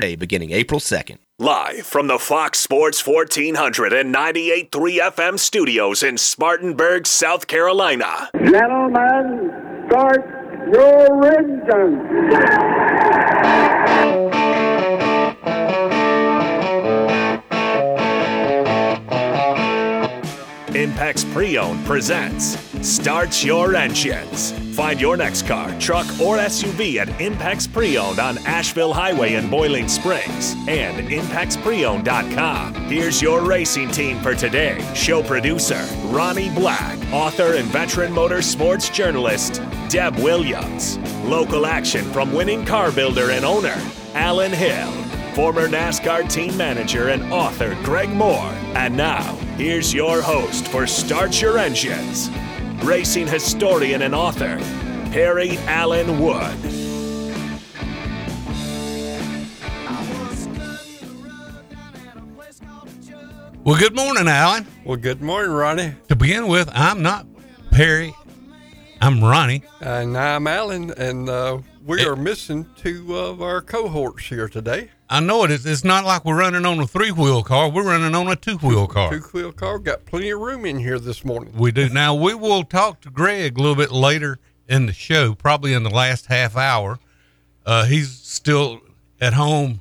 Day beginning April 2nd. Live from the Fox Sports 1400 and 98.3 FM studios in Spartanburg, South Carolina. Gentlemen, start your engine. Impex Pre-Owned presents Start Your Engines. Find your next car, truck, or SUV at Impex Pre-Owned on Asheville Highway in Boiling Springs and ImpexPreowned.com. Here's your racing team for today. Show producer Ronnie Black, author and veteran motorsports journalist Deb Williams. Local action from winning car builder and owner Alan Hill former NASCAR team manager and author Greg Moore. And now, here's your host for Start Your Engines, racing historian and author, Perry Allen Wood. Well, good morning, Alan. Well, good morning, Ronnie. To begin with, I'm not Perry. I'm Ronnie. And I'm Alan, and uh, we It- are missing two of our cohorts here today. I know it is. It's not like we're running on a three wheel car. We're running on a two wheel car. Two wheel car got plenty of room in here this morning. We do. Now, we will talk to Greg a little bit later in the show, probably in the last half hour. Uh, he's still at home,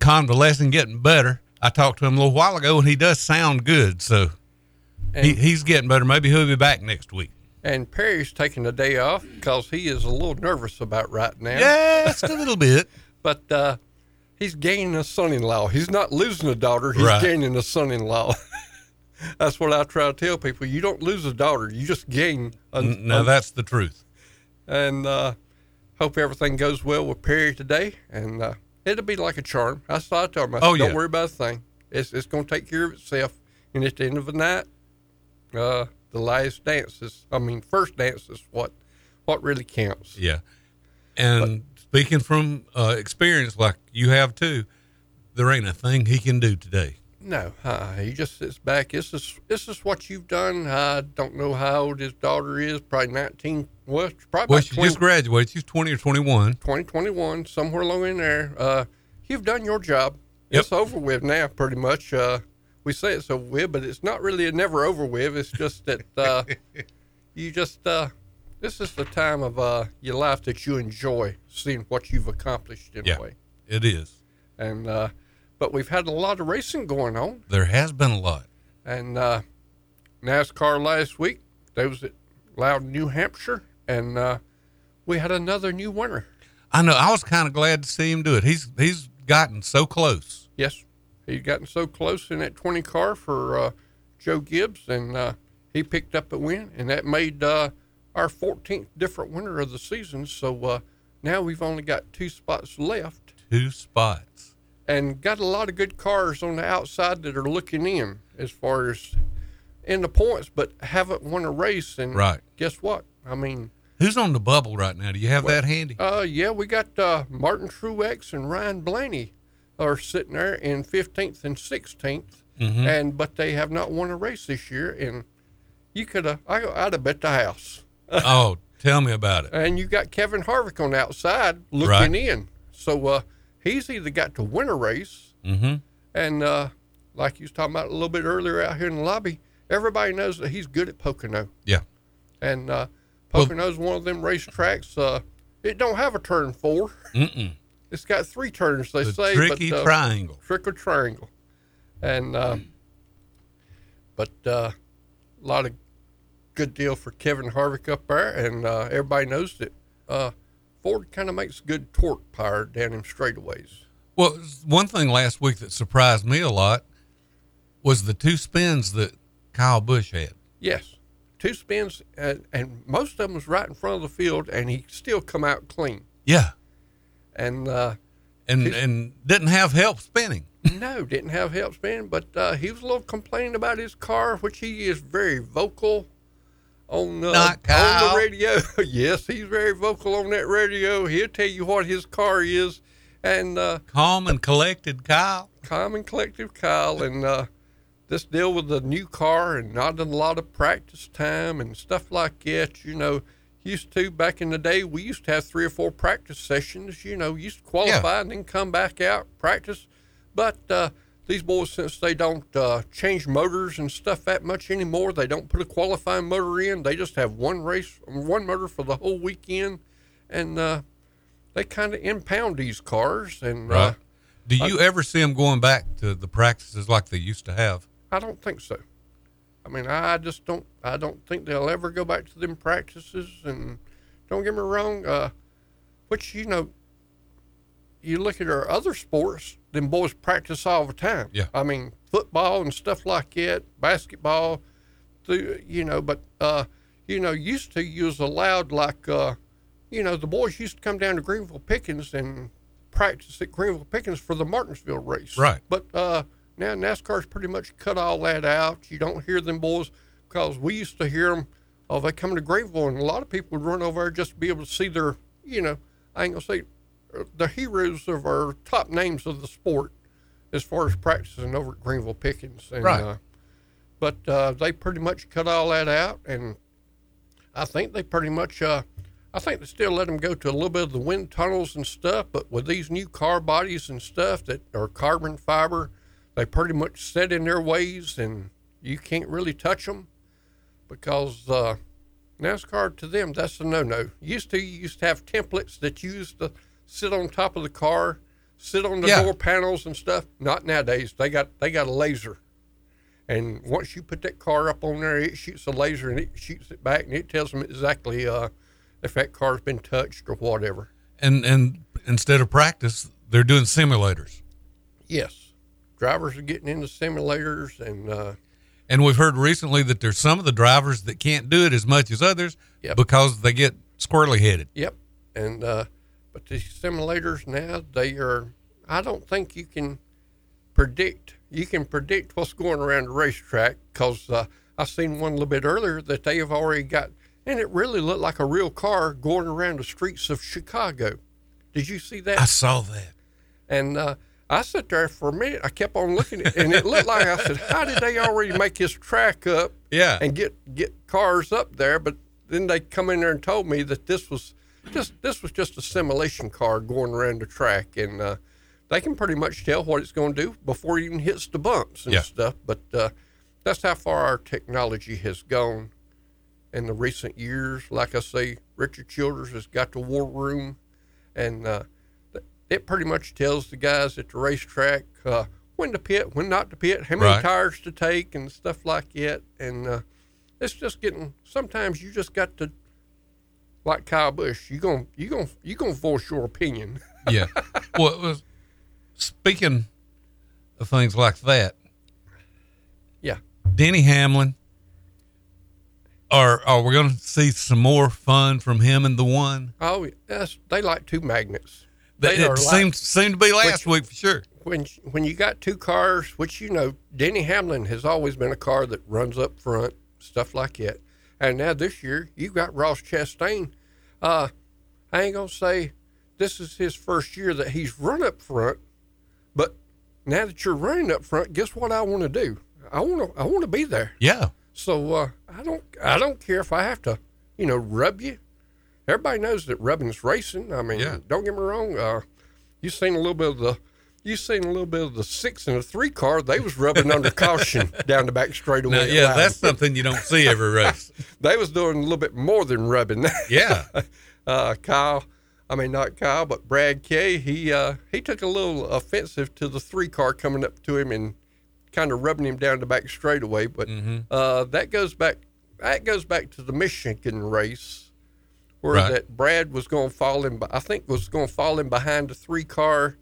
convalescing, getting better. I talked to him a little while ago, and he does sound good. So he, he's getting better. Maybe he'll be back next week. And Perry's taking the day off because he is a little nervous about right now. Just a little bit. But uh, he's gaining a son-in-law. He's not losing a daughter. He's Right. gaining a son-in-law. That's what I try to tell people. You don't lose a daughter. You just gain a, No, a that's the truth. and uh, hope everything goes well with Perry today. And uh, it'll be like a charm. I saw I told him, I said, Oh, don't worry about a thing. It's, it's going to take care of itself. And at the end of the night, uh, the last dance is, I mean, first dance is what what really counts. Yeah. And speaking from uh, experience, like you have too, there ain't a thing he can do today. No, uh, he just sits back. This is this is what you've done. I don't know how old his daughter is. Probably nineteen. Well, probably Well, she 20, just graduated. She's 20 or 21. 20, somewhere along in there. Uh, you've done your job. Yep. It's over with now, pretty much. Uh, we say it's over with, but it's not really a never over with. It's just that uh, you just uh, this is the time of uh, your life that you enjoy seeing what you've accomplished in Yeah. a way. It is. And uh, but we've had a lot of racing going on. There has been a lot. And uh, NASCAR last week, they was at Loudon, New Hampshire, and uh, we had another new winner. I know. I was kind of glad to see him do it. He's he's gotten so close. Yes, he'd gotten so close in that 20 car for uh, Joe Gibbs, and uh, he picked up a win, and that made uh, our 14th different winner of the season. So uh, now we've only got two spots left, Two spots. and got a lot of good cars on the outside that are looking in as far as in the points, but haven't won a race. And Right. guess what? I mean, Who's on the bubble right now? Do you have that handy? Uh, yeah, we got uh, Martin Truex and Ryan Blaney are sitting there in 15th and 16th, Mm-hmm. and but they have not won a race this year. And you could have, I, I'd have bet the house. oh, tell me about it. And you got Kevin Harvick on the outside looking Right. in, so uh, he's either got to win a race, Mm-hmm. and uh, like you was talking about a little bit earlier out here in the lobby, everybody knows that he's good at Pocono. Yeah. And uh, Well- Pocono's one of them racetracks. Uh, it don't have a turn four. Mm-mm. It's got three turns, they The say. tricky but, uh, triangle. Trick or triangle. And, uh, but uh, a lot of good deal for Kevin Harvick up there. And uh, everybody knows that uh, Ford kind of makes good torque power down in straightaways. Well, one thing last week that surprised me a lot was the two spins that Kyle Busch had. Yes. Two spins, and, and most of them was right in front of the field, and he still come out clean. Yeah. And uh, And and didn't have help spinning. No, didn't have help spin, but uh, he was a little complaining about his car, which he is very vocal on, uh, on the radio. yes, he's very vocal on that radio. He'll tell you what his car is, and uh, Calm and collected Kyle. calm and collective Kyle, and uh, this deal with the new car and not a lot of practice time and stuff like that. You know, used to back in the day. We used to have three or four practice sessions. You know, used to qualify and then come back out practice. But uh, these boys, since they don't uh, change motors and stuff that much anymore, they don't put a qualifying motor in. They just have one race, one motor for the whole weekend, and uh, they kind of impound these cars. And uh, Right. Do you ever see them going back to the practices like they used to have? I don't think so. I mean, I just don't. I don't think they'll ever go back to them practices. And don't get me wrong, uh, which you know, you look at our other sports, them boys practice all the time. Yeah. I mean, football and stuff like that, basketball, you know, but uh, you know, used to you was allowed like, uh, you know, the boys used to come down to Greenville Pickens and practice at Greenville Pickens for the Martinsville race. Right. But uh, now NASCAR's pretty much cut all that out. You don't hear them boys because we used to hear them. Oh, they come to Greenville, and a lot of people would run over there just to be able to see their, you know, I ain't gonna say uh, the heroes of our top names of the sport as far as practicing over at Greenville Pickens. And, Right. Uh, but uh, they pretty much cut all that out, and I think they pretty much, uh, I think they still let them go to a little bit of the wind tunnels and stuff. But with these new car bodies and stuff that are carbon fiber, they pretty much set in their ways, and you can't really touch them because uh, NASCAR to them that's a no-no. Used to you used to have templates that you used to sit on top of the car, sit on the Yeah. door panels and stuff. Not nowadays. They got they got a laser. And once you put that car up on there, it shoots a laser and it shoots it back and it tells them exactly uh, if that car's been touched or whatever. And and instead of practice, they're doing simulators. Yes, drivers are getting into simulators and uh, And we've heard recently that there's some of the drivers that can't do it as much as others Yep. because they get squirrely headed. Yep. And uh, but the simulators now they are. I don't think you can predict. You can predict what's going around the racetrack because uh, I seen one a little bit earlier that they have already got, and it really looked like a real car going around the streets of Chicago. Did you see that? I saw that. And uh, I sat there for a minute. I kept on looking at it, and it looked like I said, "How did they already make his track up Yeah. and get get cars up there?" But then they come in there and told me that this was just this was just a simulation car going around the track, and uh, they can pretty much tell what it's going to do before it even hits the bumps and Yeah. stuff. But uh, that's how far our technology has gone in the recent years. Like I say, Richard Childress has got the war room, and uh, it pretty much tells the guys at the racetrack uh, when to pit, when not to pit, how many Right. tires to take, and stuff like that. And uh, it's just getting. Sometimes you just got to, like Kyle Busch, you gonna you gonna you gonna voice your opinion. Yeah. well, was, speaking of things like that, yeah, Denny Hamlin. Are are we going to see some more fun from him and the one? oh yes, they like two magnets. They it seemed seemed to be last Which- week for sure. when when you got two cars, which you know, Denny Hamlin has always been a car that runs up front, stuff like that. And now this year, you got Ross Chastain. Uh, I ain't gonna say this is his first year that he's run up front, but now that you're running up front, guess what I want to do? I want to I want to be there. Yeah. So uh, I don't I don't care if I have to, you know, rub you. Everybody knows that rubbing's racing. I mean, Yeah. don't get me wrong. Uh, you seen a little bit of the you seen a little bit of the six and a three car. They was rubbing under caution down the back straightaway. Now, yeah, Loudon. that's something you don't see every race. they was doing a little bit more than rubbing. Yeah. uh, Kyle, I mean not Kyle, but Brad K. He uh, he took a little offensive to the three car coming up to him and kind of rubbing him down the back straightaway. But uh, that goes back that goes back to the Michigan race where Right. that Brad was going to fall in. I think was going to fall in behind the three car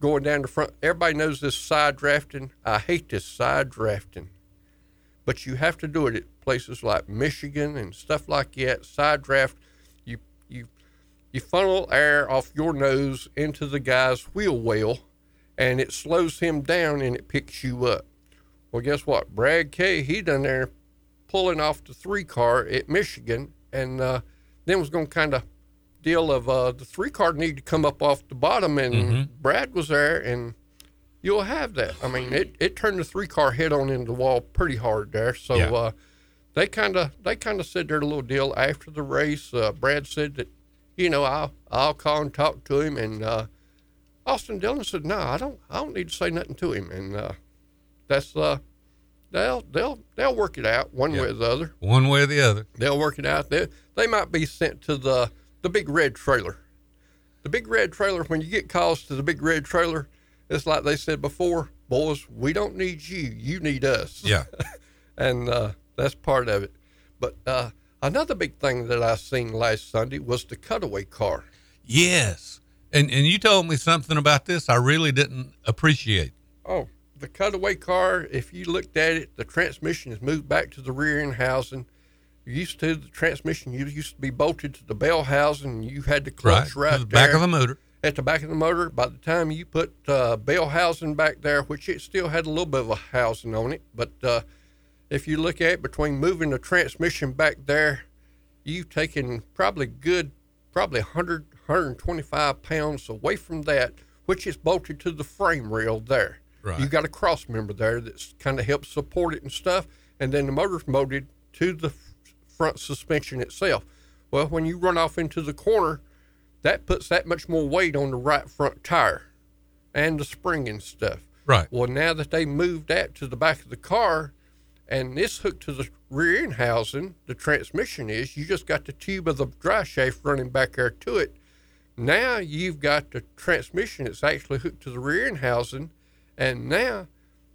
going down the front. Everybody knows this side drafting. I hate this side drafting but you have to do it at places like Michigan and stuff like that. Side draft, you you you funnel air off your nose into the guy's wheel well, and it slows him down and it picks you up. Well, guess what? Brad K, he done there pulling off the three car at Michigan, and uh, then was going to kind of deal of uh, the three car need to come up off the bottom, and Brad was there, and you'll have that. I mean, it, it turned the three car head on into the wall pretty hard there. So Yeah. uh, they kind of they kind of said their little deal after the race. Uh, Brad said that, you know, I'll I'll call and talk to him, and uh, Austin Dillon said, no, I don't I don't need to say nothing to him, and uh, that's uh, they'll they'll they'll work it out one Yeah. way or the other. One way or the other. They'll work it out. They they might be sent to the the big red trailer. The big red trailer. When you get calls to the big red trailer, it's like they said before, boys. We don't need you. You need us. Yeah. and uh, that's part of it. But uh, another big thing that I seen last Sunday was the cutaway car. yes. And and you told me something about this I really didn't appreciate. Oh, the cutaway car. If you looked at it, the transmission is moved back to the rear end housing. Used to the transmission, you used to be bolted to the bell housing. And you had the clutch Right. right, to the back of the motor. at the back of the motor. By the time you put uh, bell housing back there, which it still had a little bit of a housing on it, but uh, if you look at it between moving the transmission back there, you've taken probably good, probably 100, 125 pounds away from that, which is bolted to the frame rail there. Right. You got a cross member there that's kind of helps support it and stuff, and then the motor's molded to the front suspension itself. Well, when you run off into the corner, that puts that much more weight on the right front tire and the spring and stuff. Right. Well, now that they moved that to the back of the car and this hooked to the rear end housing, the transmission is, you just got the tube of the drive shaft running back there to it. Now you've got the transmission that's actually hooked to the rear end housing, and now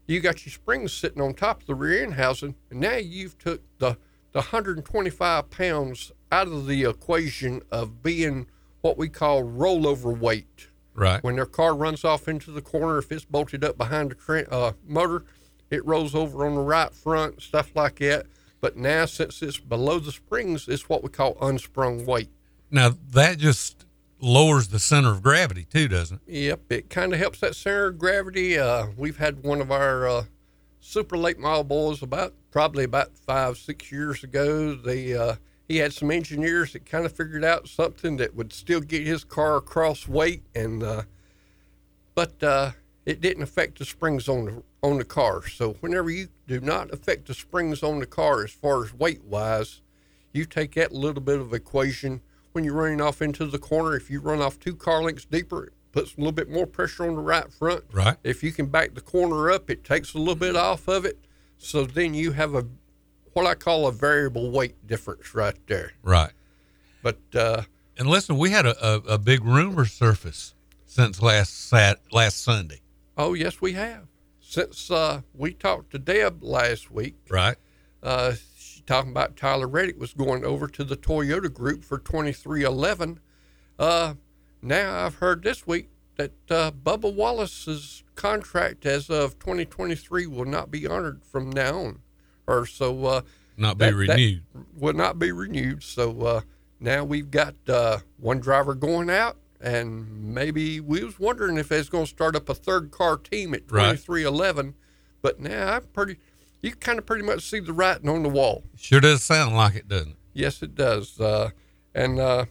you got your springs sitting on top of the rear end housing, and now you've took the the 125 pounds out of the equation of being what we call rollover weight. Right. When their car runs off into the corner, if it's bolted up behind the tra- uh, motor, it rolls over on the right front, stuff like that. But now, since it's below the springs, it's what we call unsprung weight. Now that just lowers the center of gravity too, doesn't it? Yep, it kind of helps that center of gravity. Uh, we've had one of our uh, super late model boys about probably about five, six years ago. They uh, he had some engineers that kind of figured out something that would still get his car across weight, and uh, but uh, it didn't affect the springs on the on the car. So whenever you do not affect the springs on the car as far as weight wise, you take that little bit of equation when you're running off into the corner. If you run off two car lengths deeper, it puts a little bit more pressure on the right front. Right. If you can back the corner up, it takes a little bit off of it. So then you have a what I call a variable weight difference right there. Right. But uh, And listen, we had a, a, a big rumor surface since last sat last Sunday. oh yes, we have. Since uh, we talked to Deb last week, Right. uh, talking about Tyler Reddick was going over to the Toyota Group for twenty three eleven. Uh, now I've heard this week that uh, Bubba Wallace's contract as of twenty twenty three will not be honored from now on, or so. Uh, Not be that- that renewed. will not be renewed. So uh, now we've got uh, one driver going out, and maybe we was wondering if it's going to start up a third car team at Right. twenty three eleven. But now I'm pretty. You kind of pretty much see the writing on the wall. Sure does sound like it, doesn't it? Yes, it does. Uh, and uh,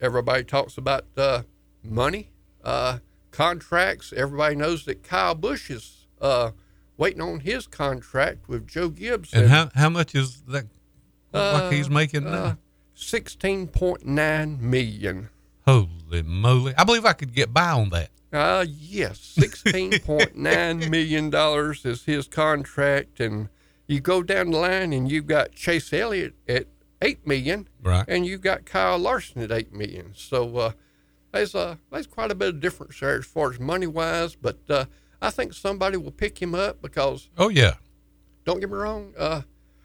everybody talks about uh, money, uh, contracts. Everybody knows that Kyle Busch is uh, waiting on his contract with Joe Gibbs. And how how much is that? like he's Uh, making uh, now? sixteen point nine million. Holy moly! I believe I could get by on that. Uh yes, sixteen point nine million dollars is his contract, and you go down the line and you've got Chase Elliott at eight million, Right. and you've got Kyle Larson at eight million. So uh, there's uh, there's quite a bit of difference there as far as money wise, but uh, I think somebody will pick him up because Oh yeah. don't get me wrong. Uh,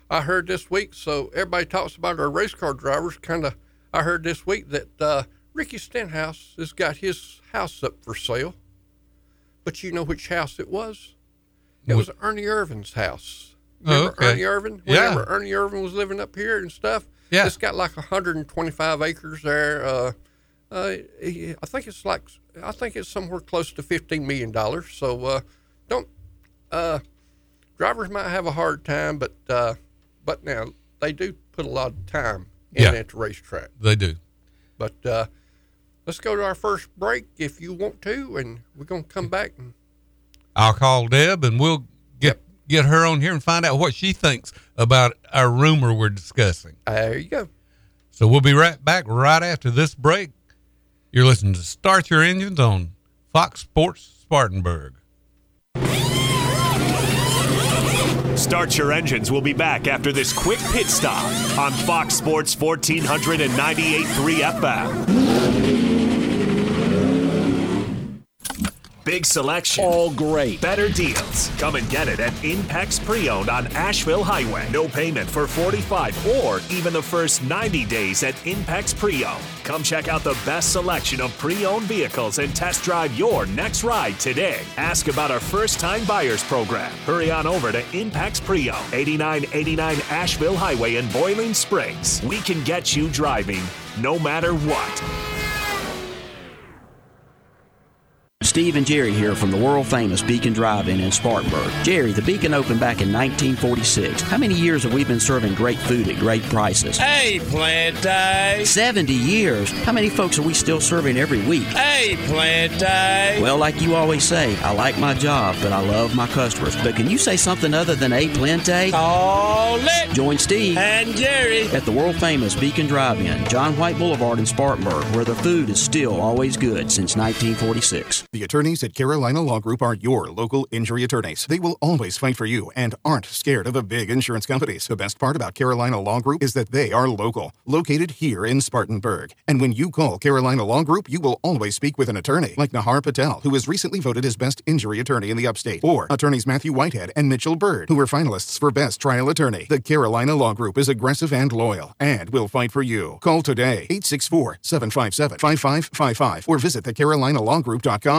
I heard this week, so everybody talks about our race car drivers. Kind of, I heard this week that uh, Ricky Stenhouse has got his house up for sale. But you know which house it was? It was Ernie Irvan's house. Oh, Remember okay. Ernie Irvan? Yeah. Whenever Ernie Irvan was living up here and stuff. Yeah. It's got like 125 acres there. Uh, uh, I think it's like I think it's somewhere close to 15 million dollars. So uh, don't uh, drivers might have a hard time, but uh, but now they do put a lot of time in Yeah. at the racetrack. They do. But uh, let's go to our first break if you want to, and we're gonna come back and I'll call Deb and we'll get get her on here and find out what she thinks about our rumor we're discussing. Uh, there you go. So we'll be right back right after this break. You're listening to Start Your Engines on Fox Sports Spartanburg. Start Your Engines We'll be back after this quick pit stop on Fox Sports 1498.3 FM. Big selection. All great. Better deals. Come and get it at Impex Pre-Owned on Asheville Highway. No payment for 45 or even the first 90 days at Impex Pre-Owned. Come check out the best selection of pre-owned vehicles and test drive your next ride today. Ask about our first-time buyers program. Hurry on over to Impex Pre-Owned, 8989 Asheville Highway in Boiling Springs. We can get you driving no matter what. Steve and Jerry here from the world famous Beacon Drive-In in Spartanburg. Jerry, the Beacon opened back in 1946. How many years have we been serving great food at great prices? Hey, Plante. 70 years. How many folks are we still serving every week? Hey, Plante. Well, like you always say, I like my job, but I love my customers. But can you say something other than A Plente? Call it. Join Steve And Jerry. at the world famous Beacon Drive-In, John White Boulevard in Spartanburg, where the food is still always good since 1946. The attorneys at Carolina Law Group are your local injury attorneys. They will always fight for you and aren't scared of the big insurance companies. The best part about Carolina Law Group is that they are local, located here in Spartanburg. And when you call Carolina Law Group, you will always speak with an attorney like Nahar Patel, who was recently voted as best injury attorney in the upstate, or attorneys Matthew Whitehead and Mitchell Bird, who were finalists for best trial attorney. The Carolina Law Group is aggressive and loyal and will fight for you. Call today 864 757 5555 or visit thecarolinalawgroup.com.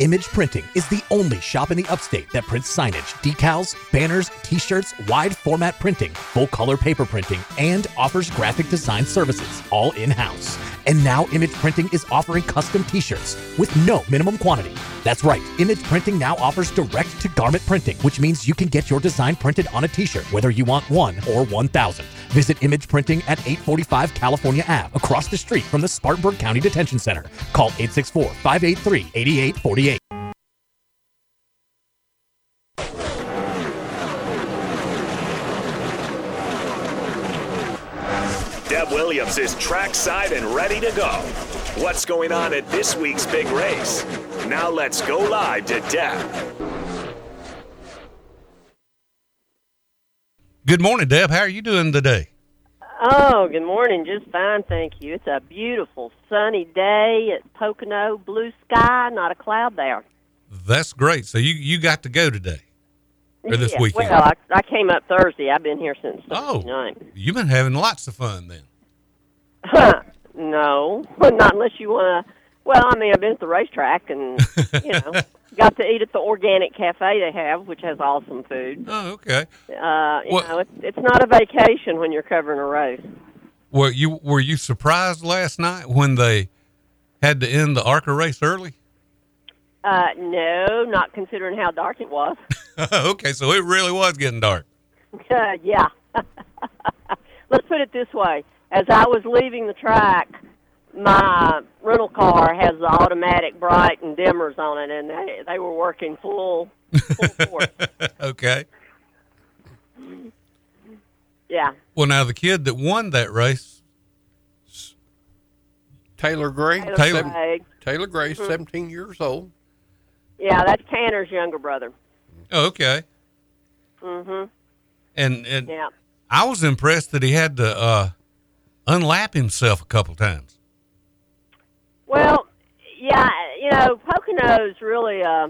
Image Printing is the only shop in the upstate that prints signage, decals, banners, t shirts, wide format printing, full color paper printing, and offers graphic design services, all in house. And now Image Printing is offering custom t shirts with no minimum quantity. That's right, Image Printing now offers direct to garment printing, which means you can get your design printed on a t shirt, whether you want one or 1,000. Visit Image Printing at 845 California Ave, across the street from the Spartanburg County Detention Center. Call 864 583 8848. Deb Williams is trackside and ready to go. What's going on at this week's big race? Now let's go live to Deb. Good morning, Deb. How are you doing today? Oh, good morning. Just fine, thank you. It's a beautiful sunny day at Pocono, blue sky, not a cloud there. That's great. So you you got to go today or this Yeah, weekend? Well, I, I came up Thursday. I've been here since Oh. Night. You've been having lots of fun then. Huh. No, not unless you want to. Well, I mean, I've been at the racetrack and, you know, got to eat at the organic cafe they have, which has awesome food. Oh, okay. Uh, you What- know, it's, it's not a vacation when you're covering a race. Were you were you surprised last night when they had to end the ARCA race early? Uh, no, not considering how dark it was. okay, so it really was getting dark. Uh, yeah. Let's put it this way. As I was leaving the track, my rental car has the automatic bright and dimmers on it, and they, they were working full, full force. okay. Yeah. Well, now the kid that won that race, Taylor Gray. Taylor Taylor- Gray. Taylor Gray, Mhm. 17 years old. Yeah, that's Tanner's younger brother. oh, okay. Mhm. And and Yeah. I was impressed that he had to uh, unlap himself a couple times. Well, yeah, you know, Pocono's really uh,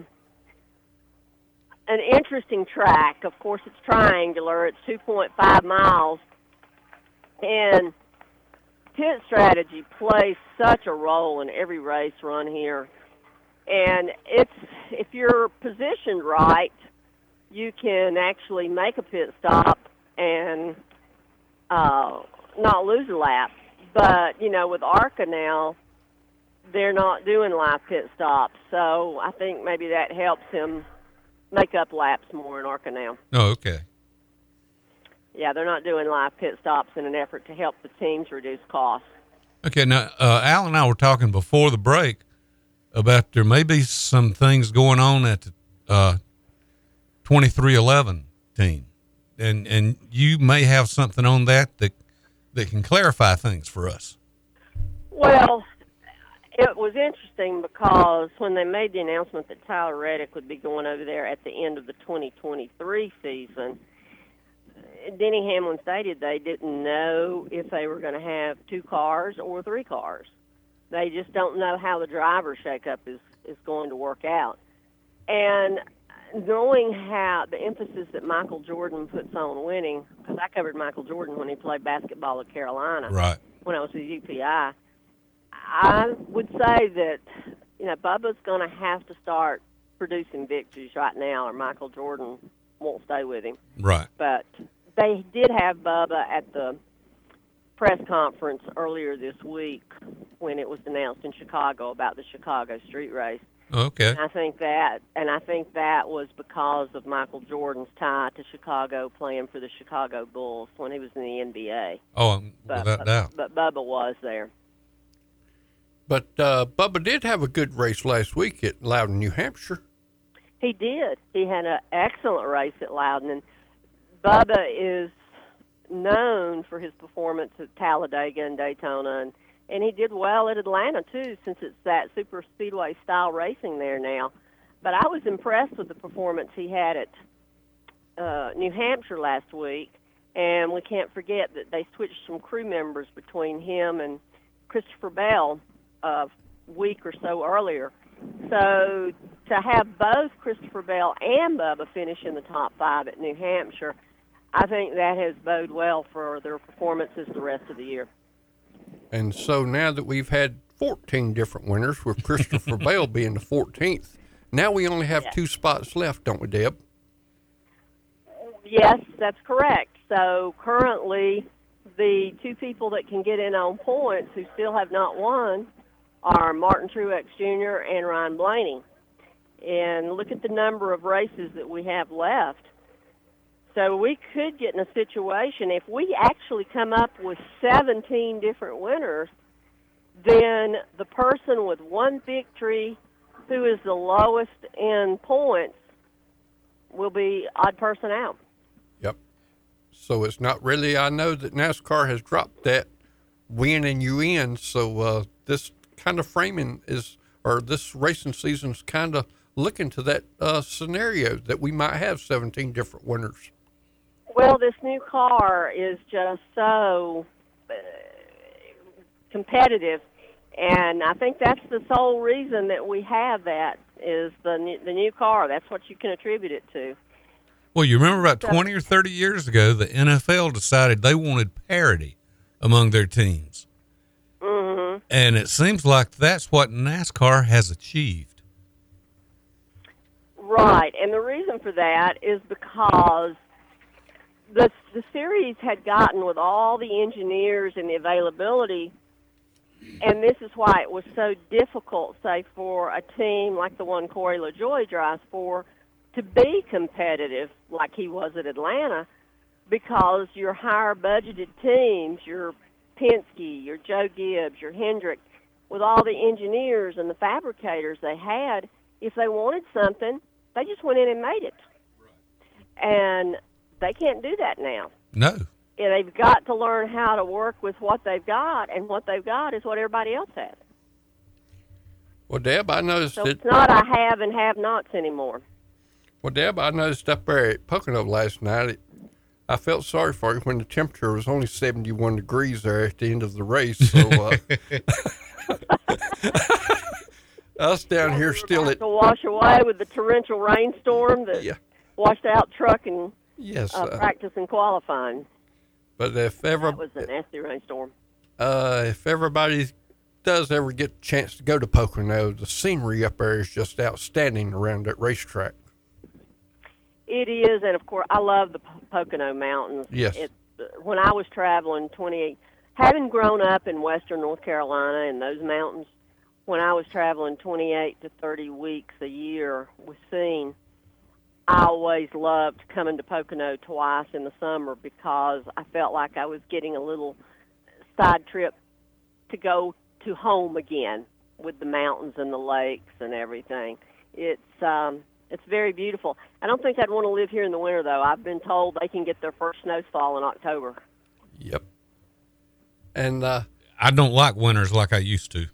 an interesting track. Of course, it's triangular. It's 2.5 miles, and pit strategy plays such a role in every race run here. And it's if you're positioned right, you can actually make a pit stop and uh, not lose a lap. But you know, with ARCA now, they're not doing live pit stops, so I think maybe that helps him make up laps more in ARCA now. Oh, okay. Yeah, they're not doing live pit stops in an effort to help the teams reduce costs. Okay, now uh, Al and I were talking before the break about there may be some things going on at the uh, 2311 team, and and you may have something on that that that can clarify things for us. Well, it was interesting because when they made the announcement that Tyler Reddick would be going over there at the end of the 2023 season, Denny Hamlin stated they didn't know if they were going to have two cars or three cars. They just don't know how the driver shakeup is is going to work out. And knowing how the emphasis that Michael Jordan puts on winning, because I covered Michael Jordan when he played basketball at Carolina Right. when I was with UPI, I would say that you know Bubba's going to have to start producing victories right now, or Michael Jordan won't stay with him. Right. But they did have Bubba at the press conference earlier this week when it was announced in Chicago about the Chicago street race. Okay. And I think that, and I think that was because of Michael Jordan's tie to Chicago, playing for the Chicago Bulls when he was in the NBA. Oh, But, without but, doubt. but Bubba was there. But uh, Bubba did have a good race last week at Loudon, New Hampshire. He did. He had an excellent race at Loudon, and Bubba is known for his performance at Talladega and Daytona, and and he did well at Atlanta too, since it's that super speedway style racing there now. But I was impressed with the performance he had at uh, New Hampshire last week, and we can't forget that they switched some crew members between him and Christopher Bell a week or so earlier. So to have both Christopher Bell and Bubba finish in the top five at New Hampshire, I think that has bode well for their performances the rest of the year. And so now that we've had 14 different winners, with Christopher Bell being the 14th, now we only have two spots left, don't we, Deb? Yes, that's correct. So currently, the two people that can get in on points who still have not won are Martin Truex Jr. and Ryan Blaney. And look at the number of races that we have left. So we could get in a situation if we actually come up with 17 different winners, then the person with one victory who is the lowest in points will be odd person out. Yep. So it's not really, I know that NASCAR has dropped that win and you in. So uh, this kind of framing is, or this racing season's kind of looking to that uh, scenario that we might have 17 different winners. Well, this new car is just so uh, competitive, and I think that's the sole reason that we have that is the new, the new car. That's what you can attribute it to. Well, you remember about 20 or 30 years ago, the NFL decided they wanted parity among their teams. Hmm And it seems like that's what NASCAR has achieved. Right, and the reason for that is because the the series had gotten with all the engineers and the availability, and this is why it was so difficult, say, for a team like the one Corey LaJoie drives for, to be competitive like he was at Atlanta, because your higher budgeted teams, your Penske, your Joe Gibbs, your Hendrick, with all the engineers and the fabricators they had, if they wanted something, they just went in and made it. And they can't do that now. No. And they've got to learn how to work with what they've got, and what they've got is what everybody else has. Well, Deb, I noticed So that. it's not a have and have nots anymore. Well, Deb, I noticed up there at Pocono last night. It, I felt sorry for you when the temperature was only 71 degrees there at the end of the race. So uh, us down here still at to wash away with the torrential rainstorm that Yeah. washed out truck and yes. uh, uh, practice and qualifying. but if ever That was a nasty rainstorm. uh, if everybody does ever get a chance to go to Pocono, the scenery up there is just outstanding around that racetrack. It is, and of course, I love the Pocono Mountains. Yes. It, when I was traveling 28, having grown up in western North Carolina in those mountains, when I was traveling 28 to 30 weeks a year with Scene, I always loved coming to Pocono twice in the summer because I felt like I was getting a little side trip to go to home again with the mountains and the lakes and everything. It's um it's very beautiful. I don't think I'd want to live here in the winter though. I've been told they can get their first snowfall in October. Yep. And uh, I don't like winters like I used to.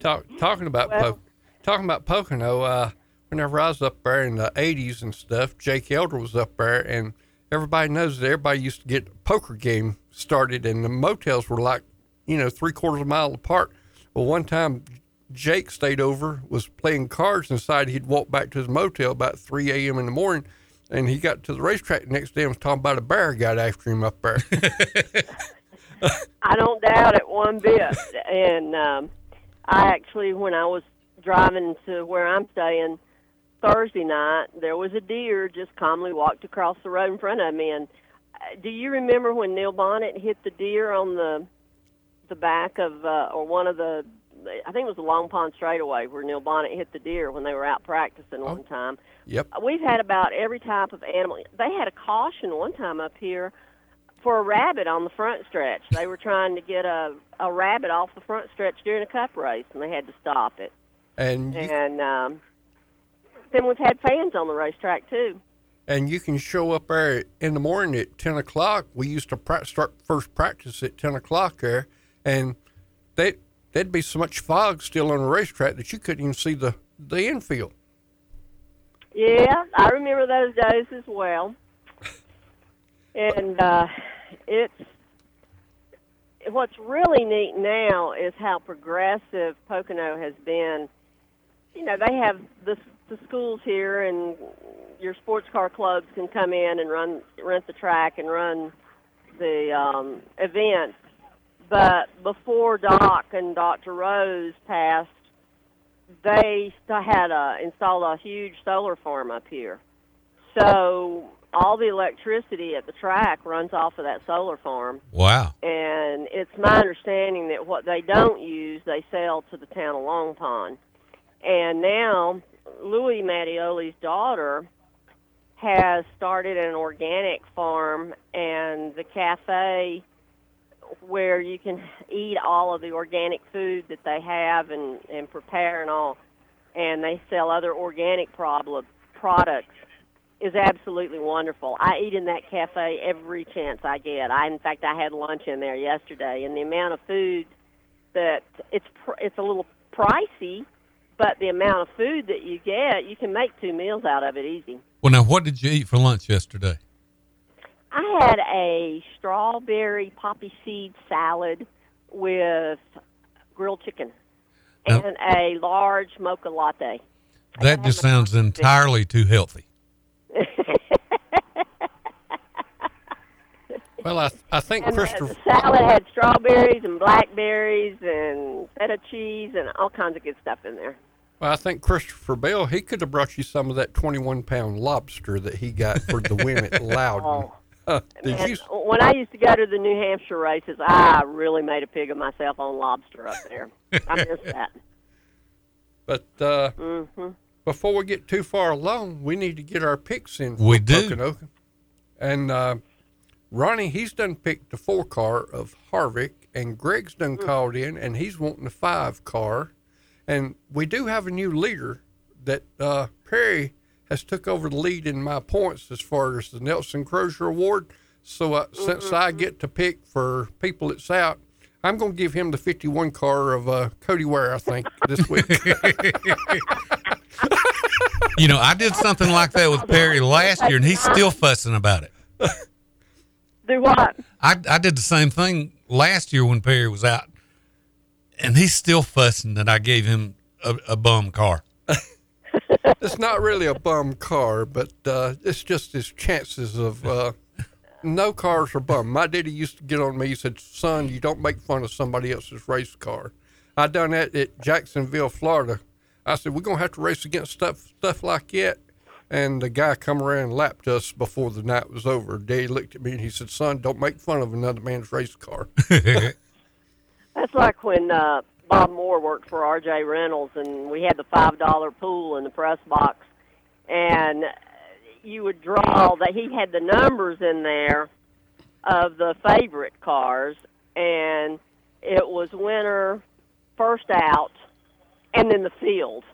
talk, talking about Well- po- talking about Pocono, uh, whenever I was up there in the '80s and stuff, Jake Elder was up there, and everybody knows that everybody used to get a poker game started, and the motels were like, you know, three quarters of a mile apart. Well, one time Jake stayed over, was playing cards, decided he'd walk back to his motel about 3 a.m. in the morning. And he got to the racetrack the next day and was talking about a bear got after him up there. I don't doubt it one bit. And um, I actually, when I was driving to where I'm staying Thursday night, there was a deer just calmly walked across the road in front of me. And uh, do you remember when Neil Bonnett hit the deer on the the back of uh, or one of the I think it was the Long Pond straightaway where Neil Bonnett hit the deer when they were out practicing one time. Yep. We've had about every type of animal. They had a caution one time up here for a rabbit on the front stretch. They were trying to get a a rabbit off the front stretch during a cup race, and they had to stop it. And you, And um, then we've had fans on the racetrack too. and you can show up there in the morning at 10 o'clock. We used to pra- start first practice at 10 o'clock there, and they, there'd be so much fog still on the racetrack that you couldn't even see the, the infield. Yeah, I remember those days as well. And uh, it's what's really neat now is how progressive Pocono has been. You know, they have the the schools here, and your sports car clubs can come in and run rent the track and run the um, events. But before Doc and Dr. Rose passed, they had a, installed a huge solar farm up here. So all the electricity at the track runs off of that solar farm. Wow. And it's my understanding that what they don't use, they sell to the town of Long Pond. And now, Louis Mattioli's daughter has started an organic farm and the cafe where you can eat all of the organic food that they have and, and prepare and all. And they sell other organic prob- products is absolutely wonderful. I eat in that cafe every chance I get. I, in fact, I had lunch in there yesterday, and the amount of food that it's pr- it's a little pricey, but the amount of food that you get, you can make two meals out of it easy. Well, now, what did you eat for lunch yesterday? I had a strawberry poppy seed salad with grilled chicken Now- and a large mocha latte. That just sounds entirely too healthy. Well, I, I think And Christopher, the salad had strawberries and blackberries and feta cheese and all kinds of good stuff in there. well, I think Christopher Bell, he could have brought you some of that 21 pound lobster that he got for the win at Loudon. Uh, did you? when I used to go to the New Hampshire races, I really made a pig of myself on lobster up there. I miss that. But uh, hmm before we get too far along, we need to get our picks in. For We do. Pocono. And uh, Ronnie, he's done picked the four car of Harvick, and Greg's done called in, and he's wanting the five car. And we do have a new leader that uh, Perry has took over the lead in my points as far as the Nelson Crozier Award. So uh, since I get to pick for people that's out, I'm going to give him the 51 car of uh, Cody Ware, I think, this week. You know, I did something like that with Perry last year, and he's still fussing about it. Do what? I, I did the same thing last year when Perry was out, and he's still fussing that I gave him a, a bum car. it's not really a bum car, but uh, it's just his chances of uh, no cars are bum. My daddy used to get on me. He said, "Son, you don't make fun of somebody else's race car." I done that at Jacksonville, Florida. I said, "We're gonna have to race against stuff stuff like that." And the guy come around and lapped us before the night was over. Daddy looked at me and he said, "Son, don't make fun of another man's race car." That's like when uh, Bob Moore worked for R.J. Reynolds, and we had the five dollar pool in the press box, and you would draw that he had the numbers in there of the favorite cars, and it was winner, first out, and then the field.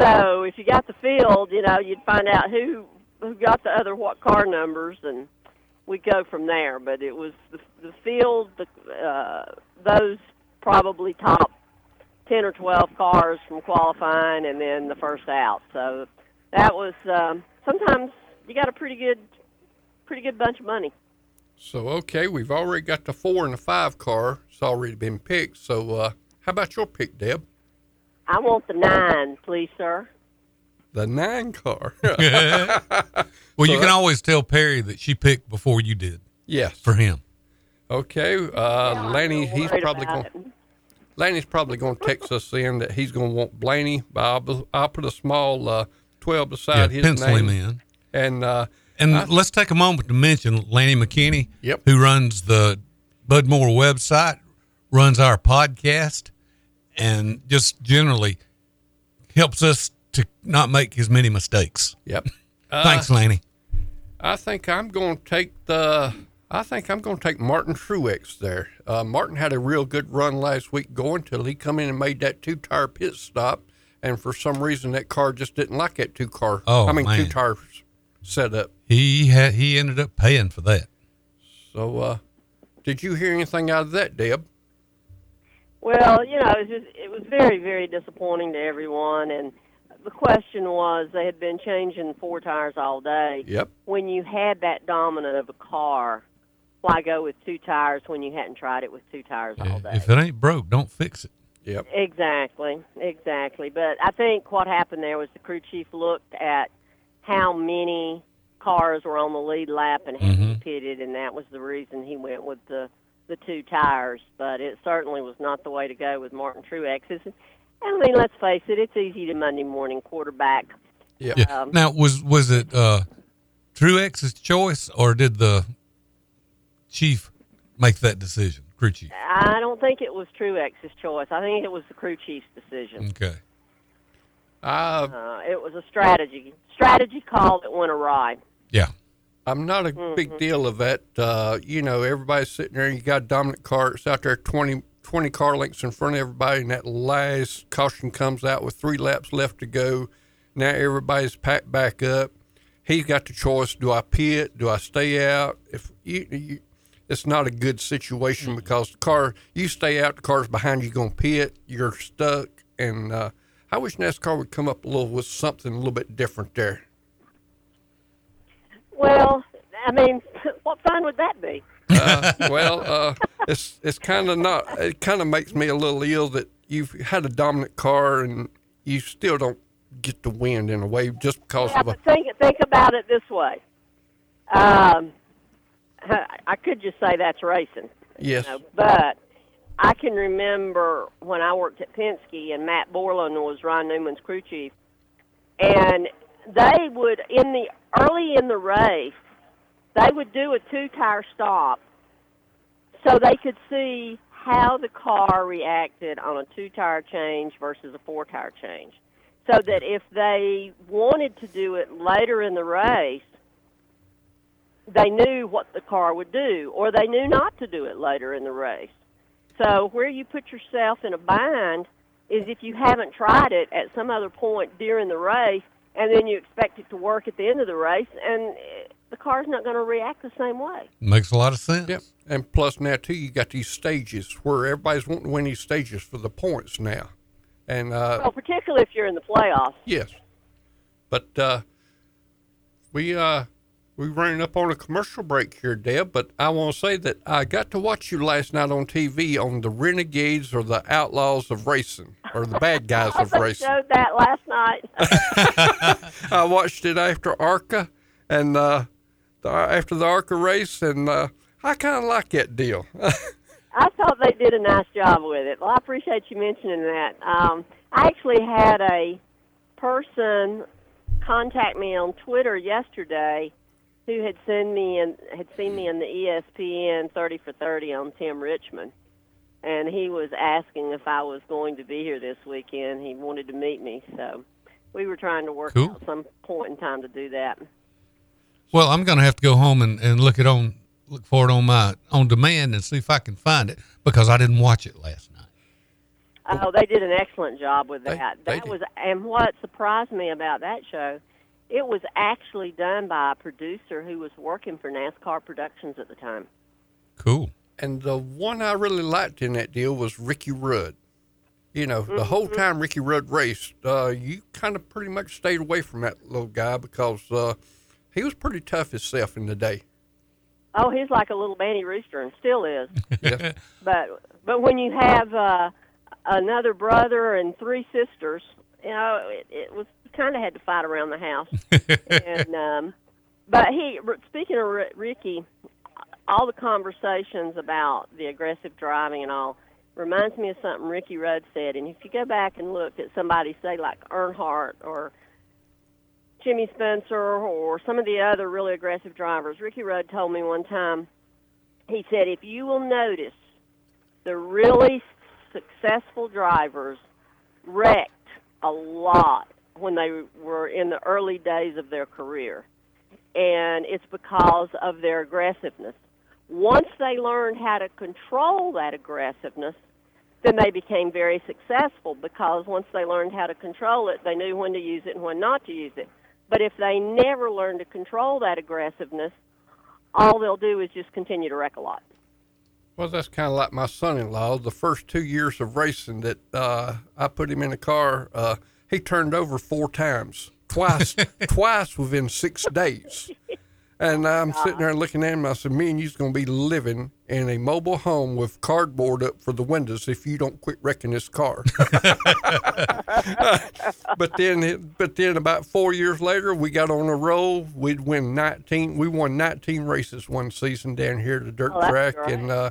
So if you got the field, you know you'd find out who who got the other what car numbers, and we'd go from there. But it was the, the field, the uh, those probably top ten or twelve cars from qualifying, and then the first out. So that was um, sometimes you got a pretty good, pretty good bunch of money. So okay, we've already got the four and the five car. It's already been picked. So uh, how about your pick, Deb? I want the nine, please, sir. The nine car. well, you can always tell Perry that she picked before you did. Yes. For him. Okay, uh, Lanny, he's probably about going. Lanny's probably going to text us in that he's going to want Blaney. But I'll, I'll put a small uh, twelve beside Yeah, his pencil name. him in. And uh, And I- let's take a moment to mention Lanny McKinney, Yep. who runs the Budmore website, runs our podcast, and just generally helps us to not make as many mistakes. Yep. Thanks, Lanny. I think I'm going to take the. I think I'm going to take Martin Truex there. Uh, Martin had a real good run last week going till he come in and made that two tire pit stop, and for some reason that car just didn't like that two car. Oh, I mean two man. tire setup. He had he ended up paying for that. So, uh, did you hear anything out of that, Deb? Well, you know, it was just it was very very disappointing to everyone, and the question was they had been changing four tires all day. Yep. When you had that dominant of a car, why go with two tires when you hadn't tried it with two tires all day? If it ain't broke, don't fix it. Yep. Exactly, exactly. But I think what happened there was the crew chief looked at how many cars were on the lead lap and had Mhm. pitted, and that was the reason he went with the the two tires. But it certainly was not the way to go with Martin Truex's. And I mean, let's face it, it's easy to Monday morning quarterback. Yep. Yeah. Um, now was was it uh, Truex's choice or did the chief make that decision? Crew chief. I don't think it was Truex's choice. I think it was the crew chief's decision. Okay. Uh, Uh, it was a strategy strategy call that went awry. Yeah. I'm not a Mm-hmm. big deal of that. Uh, you know, everybody's sitting there. You got a dominant car. It's out there 20, 20 car lengths in front of everybody, and that last caution comes out with three laps left to go. Now everybody's packed back up. He's got the choice: do I pit? Do I stay out? If you, you it's not a good situation because the car you stay out, the car's behind you, going to pit. You're stuck, and uh, I wish NASCAR would come up a little with something a little bit different there. Well, I mean, what fun would that be? uh, well, uh, it's it's kind of not. It kind of makes me a little ill that you've had a dominant car and you still don't get the wind in a way just because Yeah, of a. think think about it this way. Um, I could just say that's racing. Yes. you know, but I can remember when I worked at Penske and Matt Borland was Ryan Newman's crew chief, and they would in the early in the race, they would do a two tire stop so they could see how the car reacted on a two tire change versus a four tire change. So that if they wanted to do it later in the race, they knew what the car would do, or they knew not to do it later in the race. So where you put yourself in a bind is if you haven't tried it at some other point during the race, and then you expect it to work at the end of the race, and eh, the car's not going to react the same way. Makes a lot of sense. Yep. And plus now too, you got these stages where everybody's wanting to win these stages for the points now, and uh, Well, particularly if you're in the playoffs. yes, But uh, we uh, we running up on a commercial break here, Deb. But I want to say that I got to watch you last night on TV on the Renegades or the Outlaws of Racing or the Bad Guys of Racing. showed that last night. I watched it after ARCA and uh, the, after the ARCA race, and uh, I kind of like that deal. I thought they did a nice job with it. Well, I appreciate you mentioning that. Um, I actually had a person contact me on Twitter yesterday who had seen me and had seen me in the ESPN 30 for 30 on Tim Richmond, and he was asking if I was going to be here this weekend. He wanted to meet me, so we were trying to work Cool. out some point in time to do that. Well, I'm going to have to go home and, and look it on look for it on my on demand and see if I can find it because I didn't watch it last night. Oh, they did an excellent job with They- that. they that did. was, and what surprised me about that show, it was actually done by a producer who was working for NASCAR Productions at the time. Cool. And the one I really liked in that deal was Ricky Rudd. You know, the whole Mm-hmm. time Ricky Rudd raced, uh, you kind of pretty much stayed away from that little guy because uh, he was pretty tough himself in the day. Oh, he's like a little banty rooster and still is. Yeah. but but when you have uh, another brother and three sisters, you know, it, it was kind of had to fight around the house. and um, but he, speaking of Ricky, all the conversations about the aggressive driving and all reminds me of something Ricky Rudd said. And if you go back and look at somebody, say like Earnhardt or Jimmy Spencer or some of the other really aggressive drivers, Ricky Rudd told me one time. He said, if you will notice, the really successful drivers wrecked a lot when they were in the early days of their career. And it's because of their aggressiveness. Once they learned how to control that aggressiveness, then they became very successful because once they learned how to control it, they knew when to use it and when not to use it. But if they never learn to control that aggressiveness, all they'll do is just continue to wreck a lot. Well, that's kind of like my son-in-law. The first two years of racing that uh, I put him in a car, uh, he turned over four times, twice, twice within six days. And I'm sitting there looking at him. I said, "Me and you's going to be living in a mobile home with cardboard up for the windows if you don't quit wrecking this car." but then, but then about four years later, we got on a roll. We'd win 19. We won 19 races one season down here at the dirt Oh, track, great. and uh,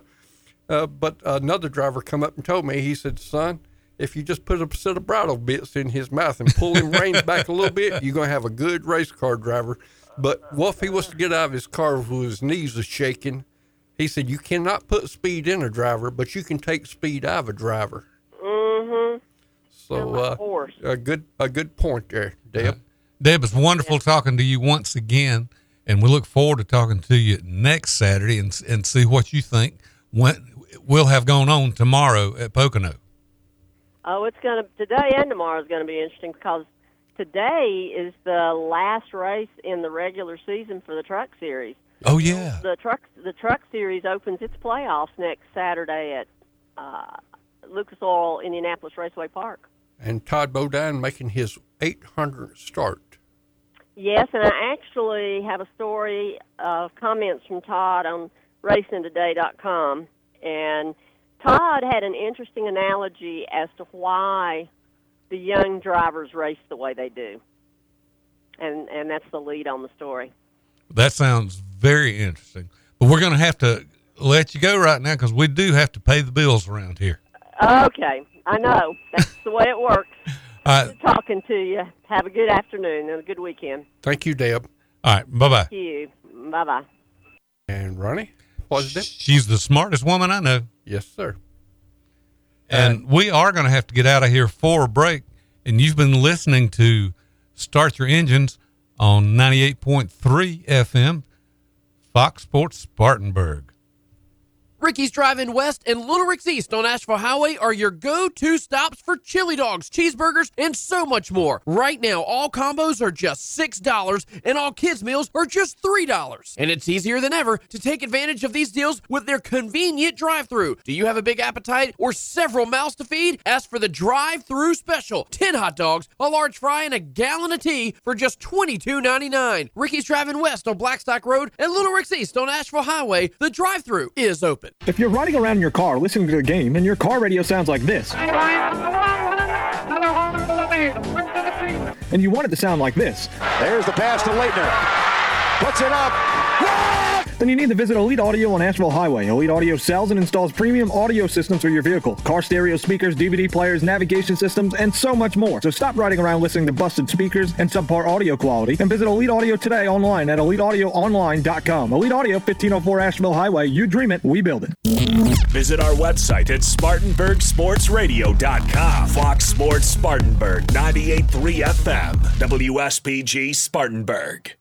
uh, but another driver come up and told me, he said, "Son, if you just put a set of bridle bits in his mouth and pull him reins back a little bit, you're gonna have a good race car driver." But what if he was to get out of his car with his knees are shaking? He said, "You cannot put speed in a driver, but you can take speed out of a driver." Mm-hmm. So, uh, a good a good point there, Deb. Deb, it's wonderful talking to you once again, and we look forward to talking to you next Saturday and and see what you think when will have gone on tomorrow at Pocono. Oh, it's gonna today and tomorrow is gonna be interesting because today is the last race in the regular season for the Truck Series. Oh yeah, The truck the Truck Series opens its playoffs next Saturday at uh, Lucas Oil Indianapolis Raceway Park. And Todd Bodine making his 800th start. Yes, and I actually have a story of comments from Todd on racingtoday.com. And Todd had an interesting analogy as to why the young drivers race the way they do. And and that's the lead on the story. that sounds very interesting. But we're going to have to let you go right now because we do have to pay the bills around here. Okay, I know. That's the way it works. All right, Good talking to you. Have a good afternoon and a good weekend. Thank you, Deb. all right, bye bye. Thank you. Bye bye. And Ronnie, Deb? She's the smartest woman I know. Yes, sir. And we are going to have to get out of here for a break. And you've been listening to Start Your Engines on 98.3 FM, Fox Sports Spartanburg. Ricky's Drive-In West and Little Rick's East on Asheville Highway are your go-to stops for chili dogs, cheeseburgers, and so much more. Right now, all combos are just $6 and all kids meals are just $3. And it's easier than ever to take advantage of these deals with their convenient drive-through. Do you have a big appetite or several mouths to feed? Ask for the drive-through special. 10 hot dogs, a large fry, and a gallon of tea for just $22.99. Ricky's Drive-In West on Blackstock Road and Little Rick's East on Asheville Highway. The drive-through is open. If you're riding around in your car listening to the game and your car radio sounds like this, and you want it to sound like this, There's the pass to Leitner. Puts it up. Then you need to visit Elite Audio on Asheville Highway. Elite Audio sells and installs premium audio systems for your vehicle, car stereo speakers, DVD players, navigation systems, and so much more. So stop riding around listening to busted speakers and subpar audio quality and visit Elite Audio today online at eliteaudioonline.com. Elite Audio, 1504 Asheville Highway. You dream it, we build it. Visit our website at SpartanburgSportsRadio.com. Fox Sports Spartanburg, 98.3 FM, WSPG Spartanburg.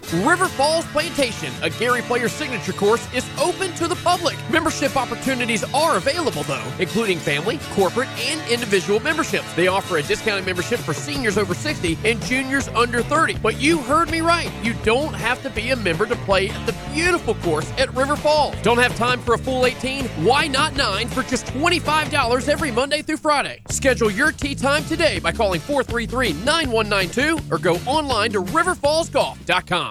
River Falls Plantation, a Gary Player signature course, is open to the public. Membership opportunities are available, though, including family, corporate, and individual memberships. They offer a discounted membership for seniors over 60 and juniors under 30. But you heard me right. You don't have to be a member to play at the beautiful course at River Falls. Don't have time for a full 18? Why not 9 for just $25 every Monday through Friday? Schedule your tee time today by calling 433 9192 or go online to riverfallsgolf.com.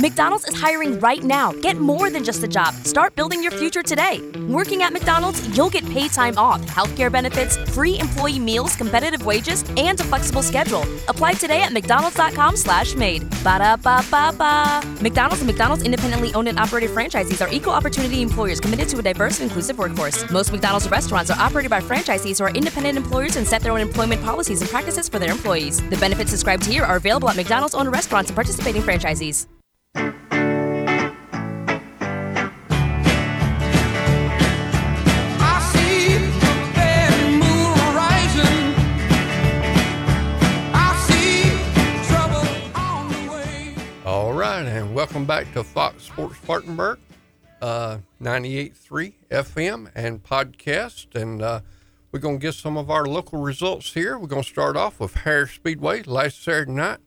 McDonald's is hiring right now. Get more than just a job. Start building your future today. Working at McDonald's, you'll get paid time off, healthcare benefits, free employee meals, competitive wages, and a flexible schedule. Apply today at McDonald's.com slash made. Ba-da-ba-ba-ba. McDonald's and McDonald's independently owned and operated franchisees are equal opportunity employers committed to a diverse and inclusive workforce. Most McDonald's restaurants are operated by franchisees who are independent employers and set their own employment policies and practices for their employees. The benefits described here are available at McDonald's owned restaurants and participating franchisees. All right, and welcome back to Fox Sports Spartanburg, uh, 98.3 FM and podcast. And uh, we're going to get some of our local results here. We're going to start off with Harris Speedway last Saturday night.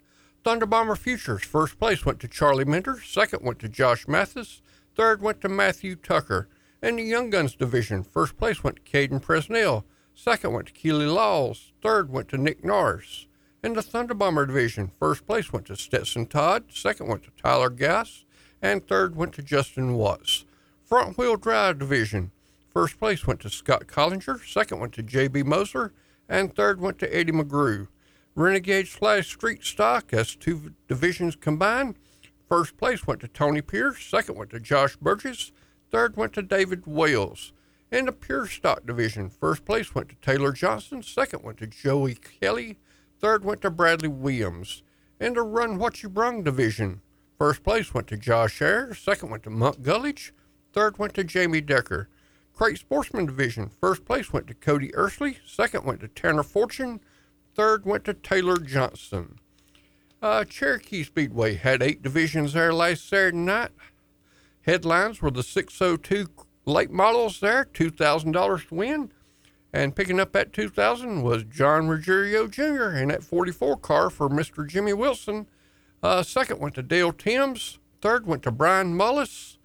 Thunder Bomber Futures, first place went to Charlie Minter, second went to Josh Mathis, third went to Matthew Tucker. In the Young Guns division, first place went to Caden Presnell, second went to Keely Laws, third went to Nick Norris. In the Thunder Bomber division, first place went to Stetson Todd, second went to Tyler Gass, and third went to Justin Watts. Front Wheel Drive division, first place went to Scott Collinger, second went to J.B. Moser, and third went to Eddie McGrew. Renegade slash Street Stock, as two divisions combined, first place went to Tony Pierce, second went to Josh Burgess, third went to David Wales. In the Pure Stock division, first place went to Taylor Johnson, second went to Joey Kelly, third went to Bradley Williams. In the Run What You Brung division, first place went to Josh Ayers, second went to Monk Gullich, third went to Jamie Decker. Crate Sportsman Division, first place went to Cody Ursley. Second went to Tanner Fortune. Third went to Taylor Johnson. Uh, Cherokee Speedway had eight divisions there last Saturday night. Headlines were the 602 late models there, $2,000 to win. And picking up that 2000 was John Ruggiero Jr. in that 44 car for Mr. Jimmy Wilson. Uh, second went to Dale Timms. Third went to Brian Mullis.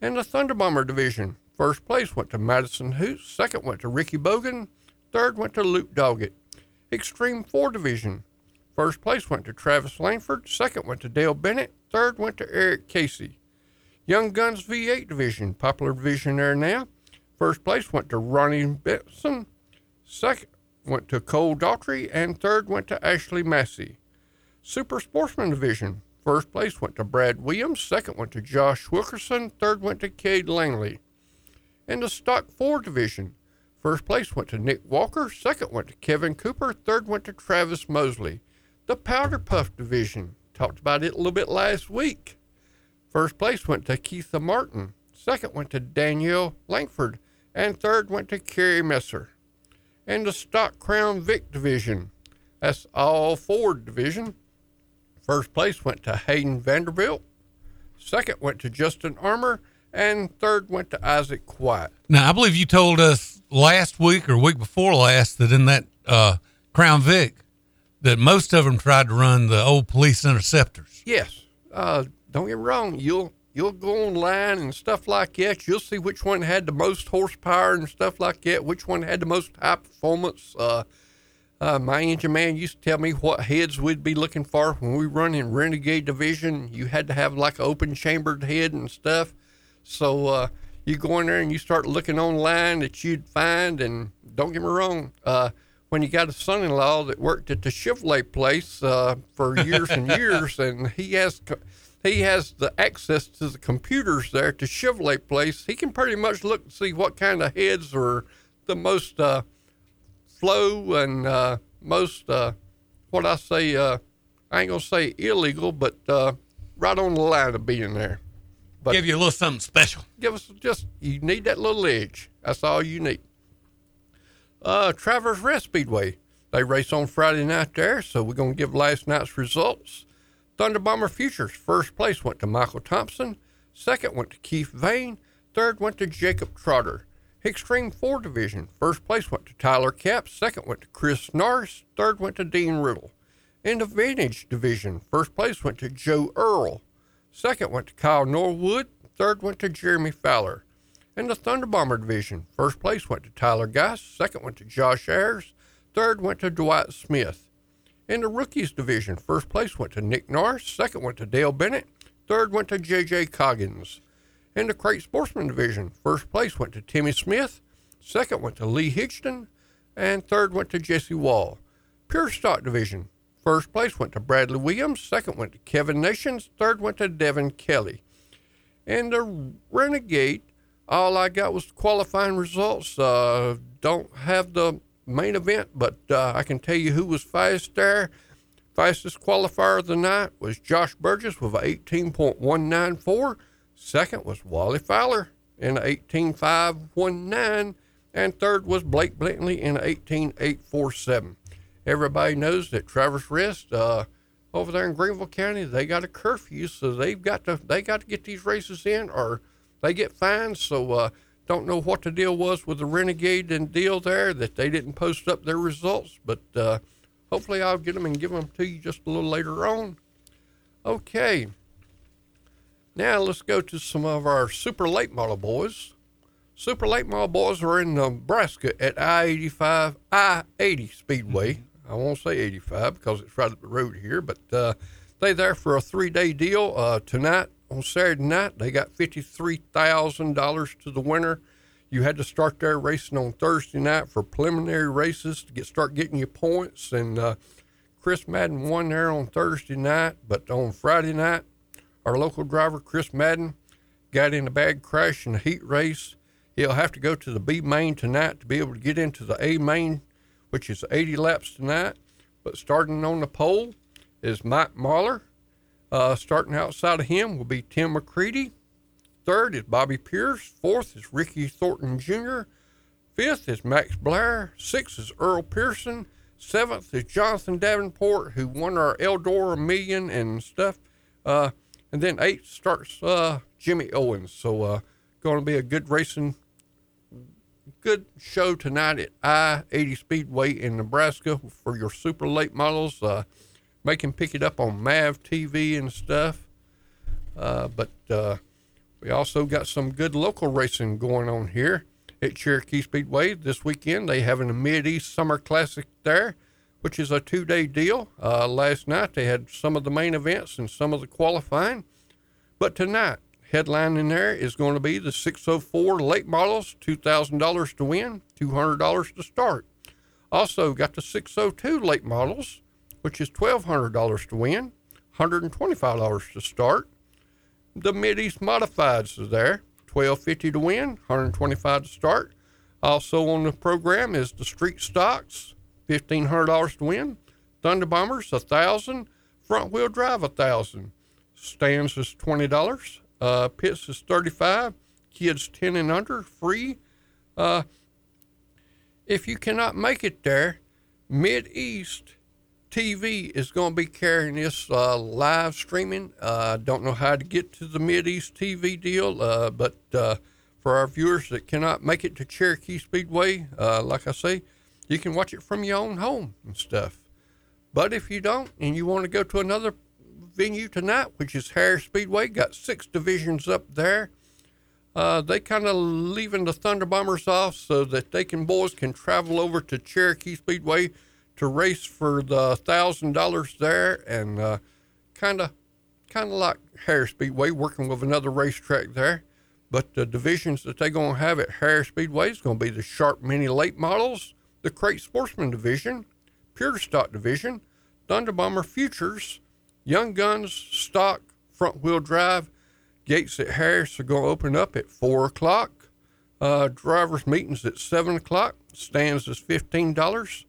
And the Thunder Bomber division. First place went to Madison Hoots. Second went to Ricky Bogan. Third went to Luke Doggett. Extreme 4 division. First place went to Travis Langford. Second went to Dale Bennett. Third went to Eric Casey. Young Guns V8 division, popular division there now. First place went to Ronnie Benson. Second went to Cole Daughtry. And third went to Ashley Massey. Super Sportsman Division. First place went to Brad Williams. Second went to Josh Wilkerson. Third went to Cade Langley. In the Stock 4 Division. First place went to Nick Walker. Second went to Kevin Cooper. Third went to Travis Mosley. The Powder Puff Division. Talked about it a little bit last week. First place went to Keitha Martin. Second went to Danielle Langford. And third went to Kerry Messer. In the Stock Crown Vic Division. That's all Ford Division. First place went to Hayden Vanderbilt. Second went to Justin Armour. And third went to Isaac Quiet. Now, I believe you told us last week or week before last that in that uh, Crown Vic, that most of them tried to run the old police interceptors. Yes. Uh, don't get me wrong. You'll you'll go online and stuff like that. You'll see which one had the most horsepower and stuff like that. Which one had the most high performance. Uh, uh, my engine man used to tell me what heads we'd be looking for when we run in Renegade Division. You had to have like an open chambered head and stuff. So uh, you go in there and you start looking online that you'd find. And don't get me wrong, uh, when you got a son-in-law that worked at the Chevrolet place uh, for years and years, and he has he has the access to the computers there at the Chevrolet place, he can pretty much look and see what kind of heads are the most uh, flow and uh, most uh, what I say. Uh, I ain't gonna say illegal, but uh, right on the line of being there. But Give you a little something special. give us just you need that little edge. That's all you need. Uh, Travelers Rest Speedway. They race on Friday night there, so we're gonna give last night's results. Thunder Bomber Futures first place went to Michael Thompson. Second went to Keith Vane. Third went to Jacob Trotter. Extreme Four Division first place went to Tyler Cap. Second went to Chris Norris. Third went to Dean Riddle. In the Vintage Division first place went to Joe Earl. Second went to Kyle Norwood. Third went to Jeremy Fowler. In the Thunder Bomber division, first place went to Tyler Geist. Second went to Josh Ayers. Third went to Dwight Smith. In the Rookies division, first place went to Nick Norris. Second went to Dale Bennett. Third went to J.J. Coggins. In the Crate Sportsman division, first place went to Timmy Smith. Second went to Lee Higston. And third went to Jesse Wall. Pure Stock division, First place went to Bradley Williams. Second went to Kevin Nations. Third went to Devin Kelly. And the Renegade, all I got was qualifying results. Uh, don't have the main event, but uh, I can tell you who was fast there. Fastest qualifier of the night was Josh Burgess with a 18.194. Second was Wally Fowler in 18.519. And third was Blake Bentley in a 18.847 everybody knows that Travelers Rest uh, over there in Greenville County, they got a curfew, so they've got to they got to get these races in, or they get fined. So uh, don't know what the deal was with the Renegade and deal there that they didn't post up their results, but uh, hopefully I'll get them and give them to you just a little later on. Okay. Now let's go to some of our super late model boys. Super late model boys are in Nebraska at I-85, I-80 Speedway. I won't say 85 because it's right up the road here, but uh, they there for a three-day deal. Uh, tonight on Saturday night, they got fifty-three thousand dollars to the winner. You had to start there racing on Thursday night for preliminary races to get start getting your points. And uh, Chris Madden won there on Thursday night, but on Friday night, our local driver Chris Madden got in a bad crash in a heat race. He'll have to go to the B main tonight to be able to get into the A main which is 80 laps tonight. But starting on the pole is Mike Marlar. Uh, starting outside of him will be Tim McCreadie. Third is Bobby Pierce. Fourth is Ricky Thornton Jr. Fifth is Max Blair. Sixth is Earl Pearson. Seventh is Jonathan Davenport, who won our Eldora Million and stuff. Uh, and then eighth starts uh, Jimmy Owens. So uh, going to be a good racing, good show tonight at I-80 Speedway in Nebraska for your super late models. Uh, make him pick it up on Mav TV and stuff. Uh, but uh, we also got some good local racing going on here at Cherokee Speedway this weekend. They having a Mid East Summer Classic there, which is a two-day deal. Uh, last night they had some of the main events and some of the qualifying, but tonight headlining there is going to be the 604 late models, $2,000 to win, $200 to start. Also got the 602 late models, which is $1,200 to win, $125 to start. The Mid East Modifieds is there, twelve fifty to win, 125 to start. Also on the program is the Street Stocks, fifteen hundred dollars to win. Thunder Bombers, a thousand. Front wheel drive, a thousand. Stands is twenty dollars. Uh, pits is thirty-five. Kids ten and under, free. Uh, if you cannot make it there, Mid East TV is going to be carrying this uh, live streaming. I uh, don't know how to get to the Mid East TV deal, uh, but uh, for our viewers that cannot make it to Cherokee Speedway, uh, like I say, you can watch it from your own home and stuff. But if you don't and you want to go to another venue tonight, which is Harris Speedway, got six divisions up there. Uh, they kind of leaving the Thunder Bombers off so that they can boys can travel over to Cherokee Speedway to race for the thousand dollars there, and kind of kind of like Harris Speedway, working with another racetrack there. But the divisions that they're going to have at Harris Speedway is going to be the Sharp Mini Late Models, the Crate Sportsman Division, Pure Stock Division, Thunder Bomber Futures, Young Guns Stock Front Wheel Drive. Gates at Harris are going to open up at four o'clock. Uh, drivers meetings at seven o'clock. Stands is fifteen dollars.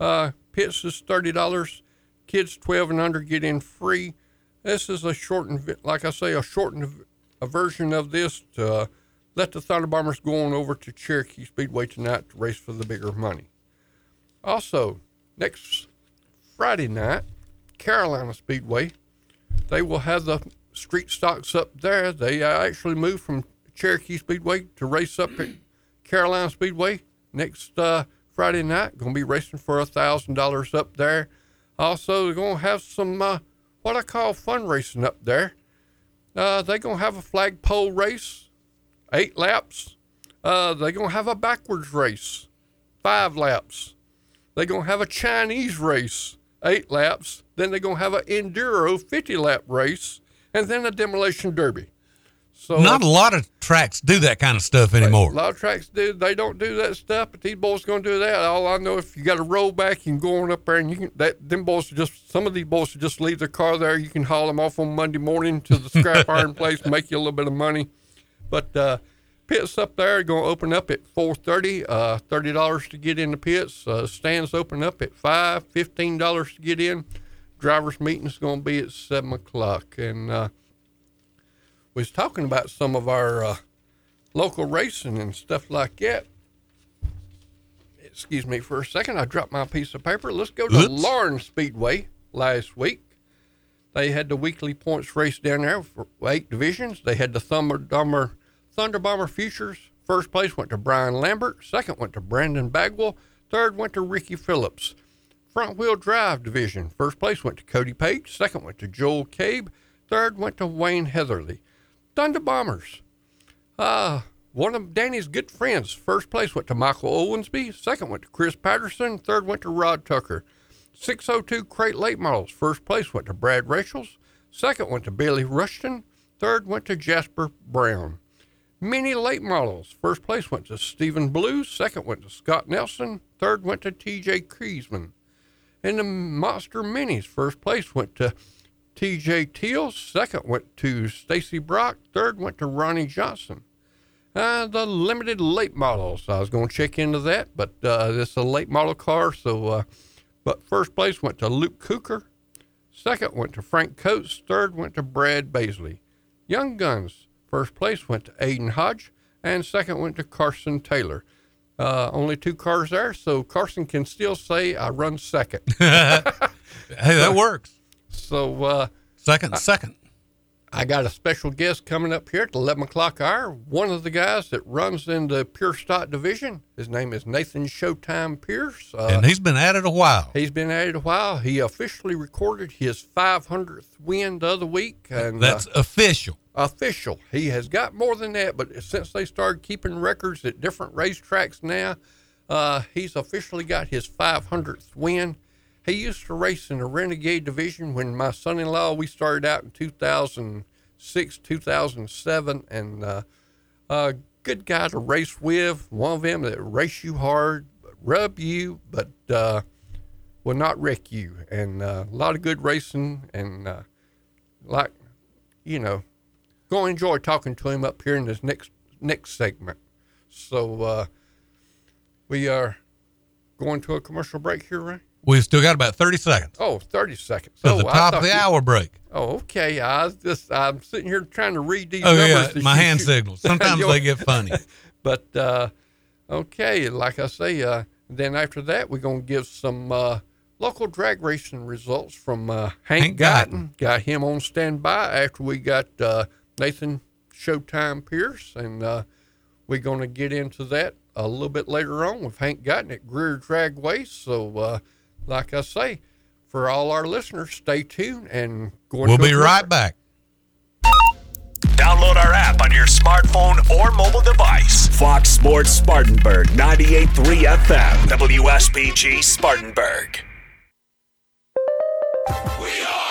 Uh, pits is thirty dollars. Kids twelve and under get in free. This is a shortened, like I say, a shortened a version of this to uh, let the Thunder Bombers go on over to Cherokee Speedway tonight to race for the bigger money. Also, next Friday night, Carolina Speedway, they will have the street stocks up there. They uh, actually moved from Cherokee Speedway to race up at Carolina Speedway next uh, Friday night. Going to be racing for a thousand dollars up there. Also, they're going to have some uh, what I call fun racing up there. Uh, they're going to have a flagpole race, eight laps. Uh, they're going to have a backwards race, five laps. They're going to have a Chinese race, eight laps. Then they're going to have an enduro 50 lap race, and then a demolition derby. So Not a lot of tracks do that kind of stuff anymore. a lot of tracks do. They don't do that stuff, but these boys going to do that. All I know, if you got a rollback, you can go on up there and you can. That them boys just some of these boys just leave their car there. You can haul them off on Monday morning to the scrap iron place, make you a little bit of money. But uh, pits up there are going to open up at four thirty. Uh, Thirty dollars to get in the pits. Uh, stands open up at five. Fifteen dollars to get in. Drivers meeting's going to be at seven o'clock, and uh, we was talking about some of our uh, local racing and stuff like that. Excuse me for a second. I dropped my piece of paper. Let's go to Oops. Lawrence Speedway last week. They had the weekly points race down there for eight divisions. They had the Thunder Bomber, Thunder Bomber Futures. First place went to Brian Lambert. Second went to Brandon Bagwell. Third went to Ricky Phillips. Front wheel drive division. First place went to Cody Page. Second went to Joel Cabe. Third went to Wayne Heatherly. Thunder Bombers. Uh, one of Danny's good friends. First place went to Michael Owensby. Second went to Chris Patterson. Third went to Rod Tucker. 602 Crate Late Models. First place went to Brad Rachels. Second went to Billy Rushton. Third went to Jasper Brown. Mini Late Models. First place went to Stephen Blue. Second went to Scott Nelson. Third went to TJ Kriesman. In the Monster Minis, first place went to TJ Teal. Second went to Stacy Brock. Third went to Ronnie Johnson. Uh, the limited late models. I was going to check into that, but uh, this is a late model car. So, uh, but first place went to Luke Cooker. Second went to Frank Coates. Third went to Brad Baisley. Young Guns. First place went to Aiden Hodge, and second went to Carson Taylor. Uh, only two cars there, so Carson can still say I run second. hey, that works. So uh, second, second. I got a special guest coming up here at the 11 o'clock hour. One of the guys that runs in the pure stock division. His name is Nathan Showtime Pierce. Uh, and he's been at it a while. He's been at it a while. He officially recorded his 500th win the other week. and That's uh, official. Official. He has got more than that, but since they started keeping records at different racetracks now, uh, he's officially got his 500th win. He used to race in the Renegade division when my son-in-law. We started out in 2006, 2007, and uh, uh, good guy to race with. One of them that race you hard, rub you, but uh, will not wreck you. And uh, a lot of good racing, and uh, like you know, go enjoy talking to him up here in this next next segment. So uh, we are going to a commercial break here, right? We've still got about 30 seconds. Oh, 30 seconds. So oh, the top of the you, hour break. Oh, okay. I was just, I'm sitting here trying to read these oh, numbers. yeah, my hand signals. Sometimes they get funny. but, uh, okay, like I say, uh, then after that, we're going to give some uh, local drag racing results from uh, Hank, Hank Guyton. Got him on standby after we got uh, Nathan Showtime Pierce, and uh, we're going to get into that a little bit later on with Hank Guyton at Greer Dragway. So, uh, like I say, for all our listeners, stay tuned and we'll be right back. Download our app on your smartphone or mobile device. Fox Sports Spartanburg, 98.3 FM, WSPG Spartanburg. We are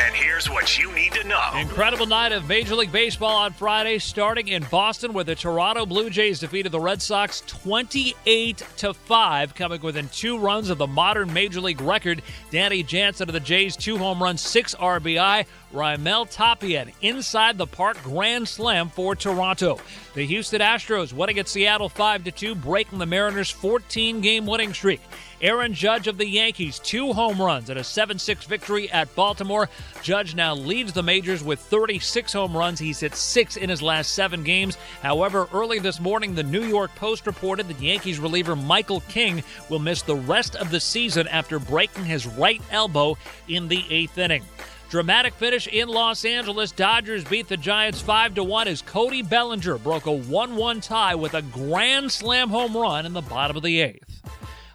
and here's what you need to know. Incredible night of Major League Baseball on Friday, starting in Boston, where the Toronto Blue Jays defeated the Red Sox 28 to 5, coming within two runs of the modern Major League record. Danny Jansen of the Jays, two home runs, six RBI. Raimel Tapia, inside the park grand slam for Toronto. The Houston Astros winning at Seattle 5 to 2, breaking the Mariners' 14 game winning streak. Aaron Judge of the Yankees, two home runs and a 7 6 victory at Baltimore. Judge now leads the majors with 36 home runs. He's hit six in his last seven games. However, early this morning, the New York Post reported that Yankees reliever Michael King will miss the rest of the season after breaking his right elbow in the eighth inning. Dramatic finish in Los Angeles. Dodgers beat the Giants 5 to 1 as Cody Bellinger broke a 1 1 tie with a grand slam home run in the bottom of the eighth.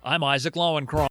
I'm Isaac Lowenkron.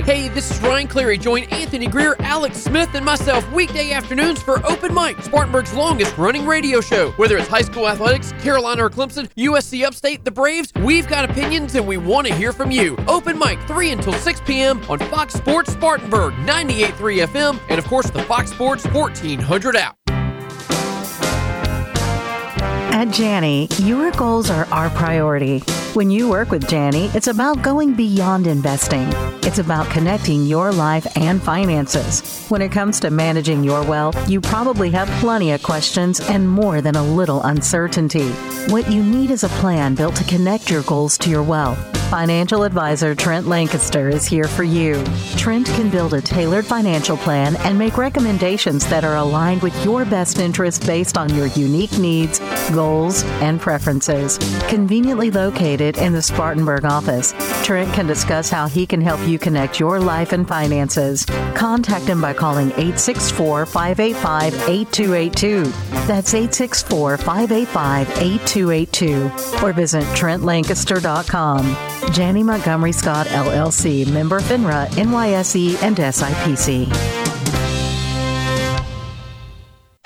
Hey, this is Ryan Cleary. Join Anthony Greer, Alex Smith, and myself weekday afternoons for Open Mic, Spartanburg's longest running radio show. Whether it's high school athletics, Carolina or Clemson, USC Upstate, the Braves, we've got opinions and we want to hear from you. Open Mic, 3 until 6 p.m. on Fox Sports Spartanburg, 98.3 FM, and of course the Fox Sports 1400 app. At Janney, your goals are our priority. When you work with Janney, it's about going beyond investing. It's about connecting your life and finances. When it comes to managing your wealth, you probably have plenty of questions and more than a little uncertainty. What you need is a plan built to connect your goals to your wealth. Financial advisor Trent Lancaster is here for you. Trent can build a tailored financial plan and make recommendations that are aligned with your best interests based on your unique needs, goals, and preferences. Conveniently located in the Spartanburg office, Trent can discuss how he can help you connect your life and finances. Contact him by calling 864 585 8282. That's 864 585 8282. Or visit TrentLancaster.com. Janney Montgomery Scott LLC, member FINRA, NYSE, and SIPC.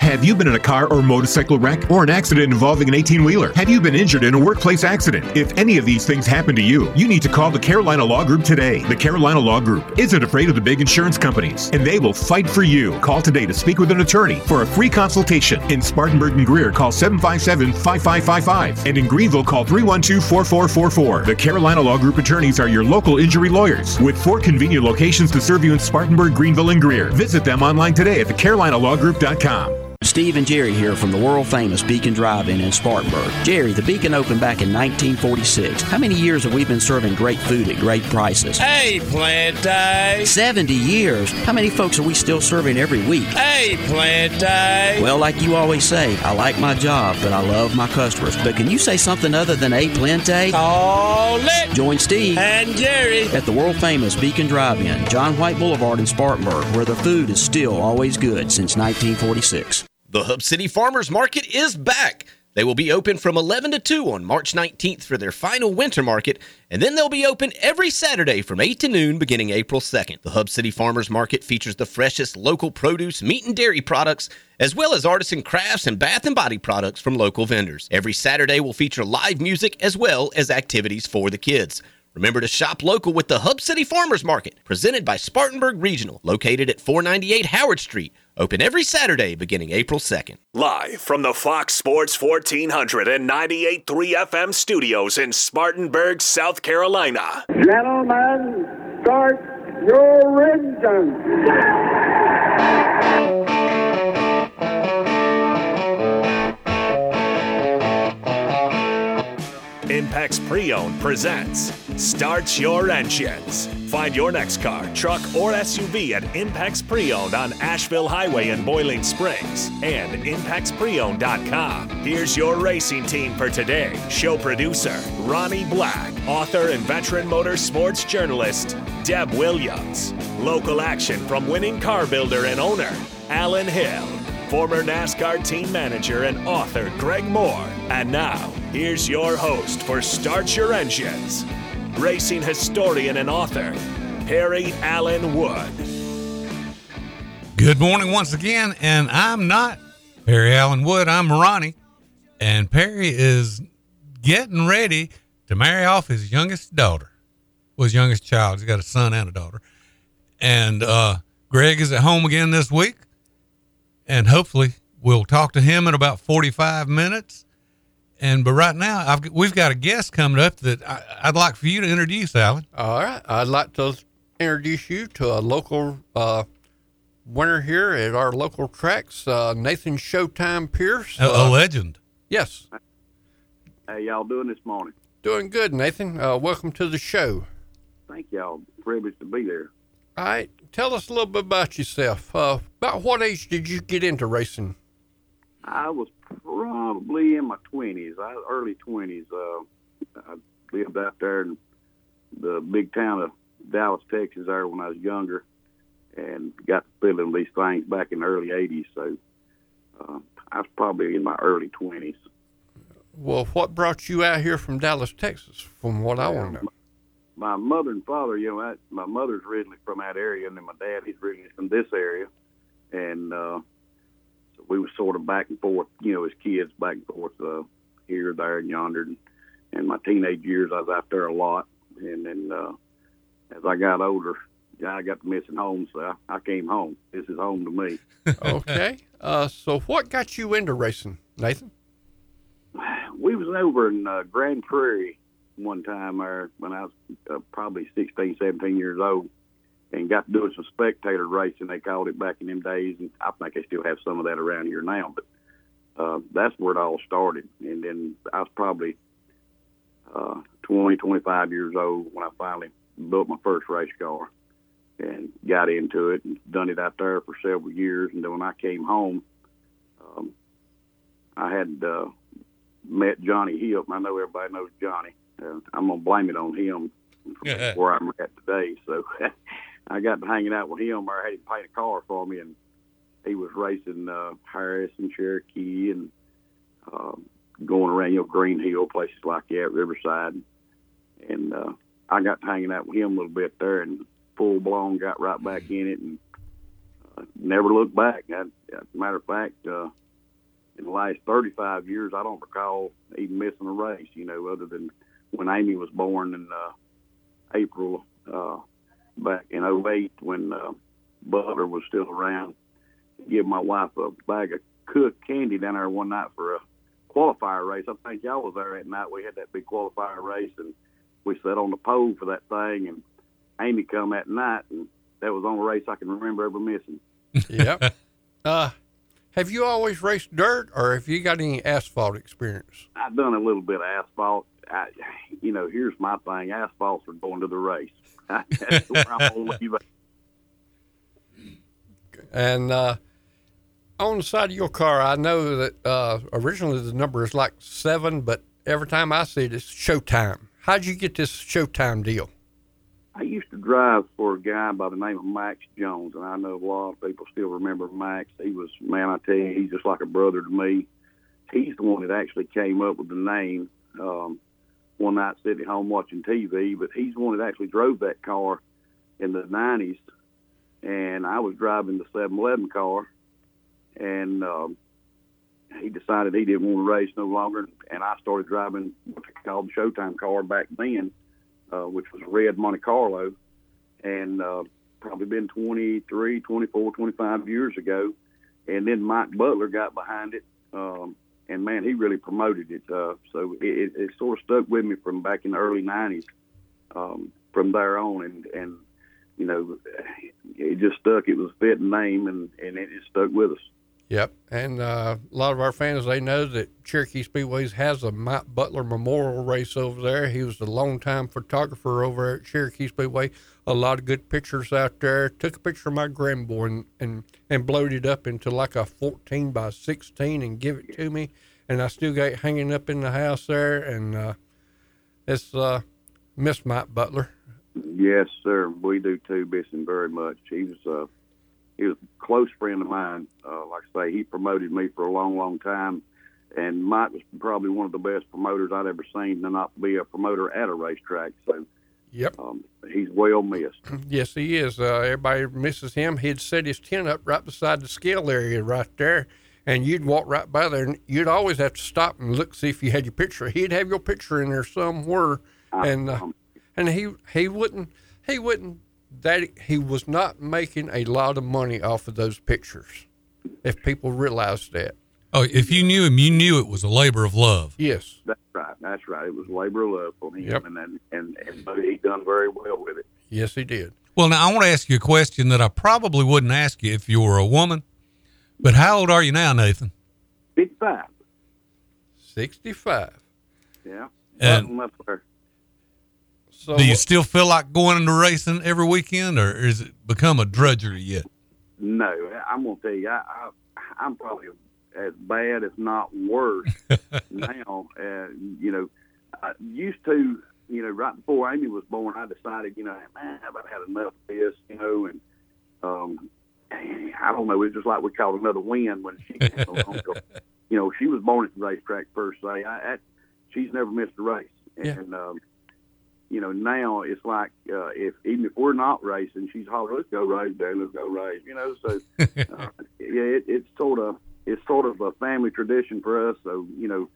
Have you been in a car or motorcycle wreck or an accident involving an 18 wheeler? Have you been injured in a workplace accident? If any of these things happen to you, you need to call the Carolina Law Group today. The Carolina Law Group isn't afraid of the big insurance companies, and they will fight for you. Call today to speak with an attorney for a free consultation. In Spartanburg and Greer, call 757 5555. And in Greenville, call 312 4444. The Carolina Law Group attorneys are your local injury lawyers with four convenient locations to serve you in Spartanburg, Greenville, and Greer. Visit them online today at thecarolinalawgroup.com. Steve and Jerry here from the world famous Beacon Drive-In in Spartanburg. Jerry, the Beacon opened back in 1946. How many years have we been serving great food at great prices? Hey, Plante. 70 years. How many folks are we still serving every week? Hey, Plante. Well, like you always say, I like my job, but I love my customers. But can you say something other than a Plante? Call it. Join Steve and Jerry at the world famous Beacon Drive-In, John White Boulevard in Spartanburg, where the food is still always good since 1946. The Hub City Farmers Market is back. They will be open from 11 to 2 on March 19th for their final winter market, and then they'll be open every Saturday from 8 to noon beginning April 2nd. The Hub City Farmers Market features the freshest local produce, meat, and dairy products, as well as artisan crafts and bath and body products from local vendors. Every Saturday will feature live music as well as activities for the kids. Remember to shop local with the Hub City Farmers Market, presented by Spartanburg Regional, located at 498 Howard Street. Open every Saturday beginning April 2nd. Live from the Fox Sports 1400 and 98.3 FM studios in Spartanburg, South Carolina. Gentlemen, start your engines. Impex Pre-Owned presents Start Your Engines. Find your next car, truck, or SUV at Impex Pre-Owned on Asheville Highway in Boiling Springs and ImpexPreowned.com. Here's your racing team for today. Show producer Ronnie Black, author and veteran motorsports journalist Deb Williams, local action from winning car builder and owner Alan Hill, former NASCAR team manager and author Greg Moore. And now, here's your host for Start Your Engines, racing historian and author, Perry Allen Wood. Good morning once again, and I'm not Perry Allen Wood. I'm Ronnie, and Perry is getting ready to marry off his youngest daughter, well, his youngest child. He's got a son and a daughter, and uh, Greg is at home again this week, and hopefully we'll talk to him in about 45 minutes. And but right now, I've, we've got a guest coming up that I, I'd like for you to introduce, Alan. All right. I'd like to introduce you to a local uh, winner here at our local tracks, uh, Nathan Showtime Pierce. A, a Uh, legend. Yes. How y'all doing this morning? Doing good, Nathan. Uh, welcome to the show. Thank y'all. Privileged to be there. All right. Tell us a little bit about yourself. Uh, about what age did you get into racing? I was probably in my twenties, early twenties. Uh, I lived out there in the big town of Dallas, Texas, there when I was younger, and got to feeling these things back in the early '80s. So uh, I was probably in my early twenties. Well, what brought you out here from Dallas, Texas? From what I want to know. My mother and father, you know, I, my mother's originally from that area, and then my dad, he's originally from this area, and uh, so we were sort of back and forth, you know, as kids, back and forth uh, here, there, and yonder. And, and my teenage years, I was out there a lot, and then uh, as I got older, yeah, I got to missing home, so I, I came home. This is home to me. okay. Uh, so what got you into racing, Nathan? we was over in uh, Grand Prairie one time there when I was uh, probably 16, 17 years old and got to doing some spectator racing. They called it back in them days. And I think they still have some of that around here now, but uh, that's where it all started. And then I was probably uh, 20, 25 years old when I finally built my first race car and got into it and done it out there for several years. And then when I came home, um, I had uh, met Johnny Hill. I know everybody knows Johnny. Uh, I'm gonna blame it on him where I'm at today. So I got to hanging out with him. I had him paint a car for me, and he was racing uh, Harris and Cherokee and um, going around, you know, Green Hill, places like that, Riverside. And uh, I got to hanging out with him a little bit there, and full blown got right back in it, and uh, never looked back. I, as a matter of fact, uh, in the last 35 years, I don't recall even missing a race. You know, other than when Amy was born in uh, April uh, back in 08 when uh, Butler was still around. Give my wife a bag of cooked candy down there one night for a qualifier race. I think y'all was there that night. We had that big qualifier race, and we sat on the pole for that thing. And Amy come that night, and that was the only race I can remember ever missing. yep. Uh, have you always raced dirt, or have you got any asphalt experience? I've done a little bit of asphalt. I, you know, here's my thing: asphalt's for going to the race. That's where I'm gonna leave it. And uh, on the side of your car, I know that uh, originally the number is like seven, but every time I see it, it's Showtime. How'd you get this Showtime deal? I used to drive for a guy by the name of Max Jones, and I know a lot of people still remember Max. He was, man, I tell you, he's just like a brother to me. He's the one that actually came up with the name. Um, one night sitting at home watching TV, but he's the one that actually drove that car in the 90s. And I was driving the 7 Eleven car, and um, he decided he didn't want to race no longer. And I started driving what they called the Showtime car back then, uh, which was a red Monte Carlo. And uh, probably been 23, 24, 25 years ago. And then Mike Butler got behind it. Um, and man, he really promoted it. Uh, so it, it, sort of stuck with me from back in the early '90s. Um, from there on, and and you know, it just stuck. It was a fitting name, and and it, it stuck with us. Yep, and uh, a lot of our fans they know that Cherokee Speedways has a Mike Butler Memorial Race over there. He was the longtime photographer over at Cherokee Speedway. A lot of good pictures out there. Took a picture of my grandboy and and, and blowed it up into like a 14 by 16 and give it to me, and I still got it hanging up in the house there. And uh, it's uh, Miss Mike Butler. Yes, sir. We do too. Miss very much. He was uh, he was a close friend of mine. Uh, like I say, he promoted me for a long, long time. And Mike was probably one of the best promoters I'd ever seen to not be a promoter at a racetrack. So, yep, um, he's well missed. Yes, he is. Uh, everybody misses him. He'd set his tent up right beside the scale area right there, and you'd walk right by there, and you'd always have to stop and look see if you had your picture. He'd have your picture in there somewhere, and uh, and he he wouldn't he wouldn't that he was not making a lot of money off of those pictures. If people realized that. Oh, if you knew him, you knew it was a labor of love. Yes, that's right. That's right. It was labor of love for him, Yep. and and and, and but he done very well with it. Yes, he did. Well, now I want to ask you a question that I probably wouldn't ask you if you were a woman. But how old are you now, Nathan? Fifty-five. 65. Yeah. And- up there. So Do you still feel like going into racing every weekend, or is it become a drudgery yet? No, I'm gonna tell you, I, I I'm probably as bad, if not worse, now. Uh, you know, I used to, you know, right before Amy was born, I decided, you know, man, I've had enough of this, you know, and um, I don't know, it was just like we called another win when she came along. So, you know, she was born at the racetrack per se. I, I she's never missed a race, and um, you know, now it's like uh, if even if we're not racing, she's hollering, "Let's go race, Dad. Let's go race." You know, so uh, yeah, it, it's sort of it's sort of a family tradition for us. So you know,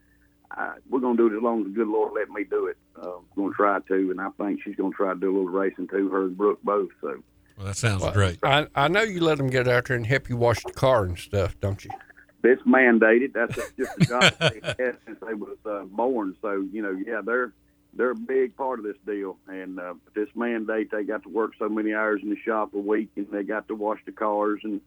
I, we're gonna do it as long as the good Lord let me do it. Uh, we're gonna try to, and I think she's gonna try to do a little racing too. Her and Brooke both. So Well, that sounds Well, great. I, I know you let them get out there and help you wash the car and stuff, don't you? it's mandated. That's just a job they had since they was uh, born. So you know, yeah, they're they're a big part of this deal. And uh, this mandate, they got to work so many hours in the shop a week, and they got to wash the cars and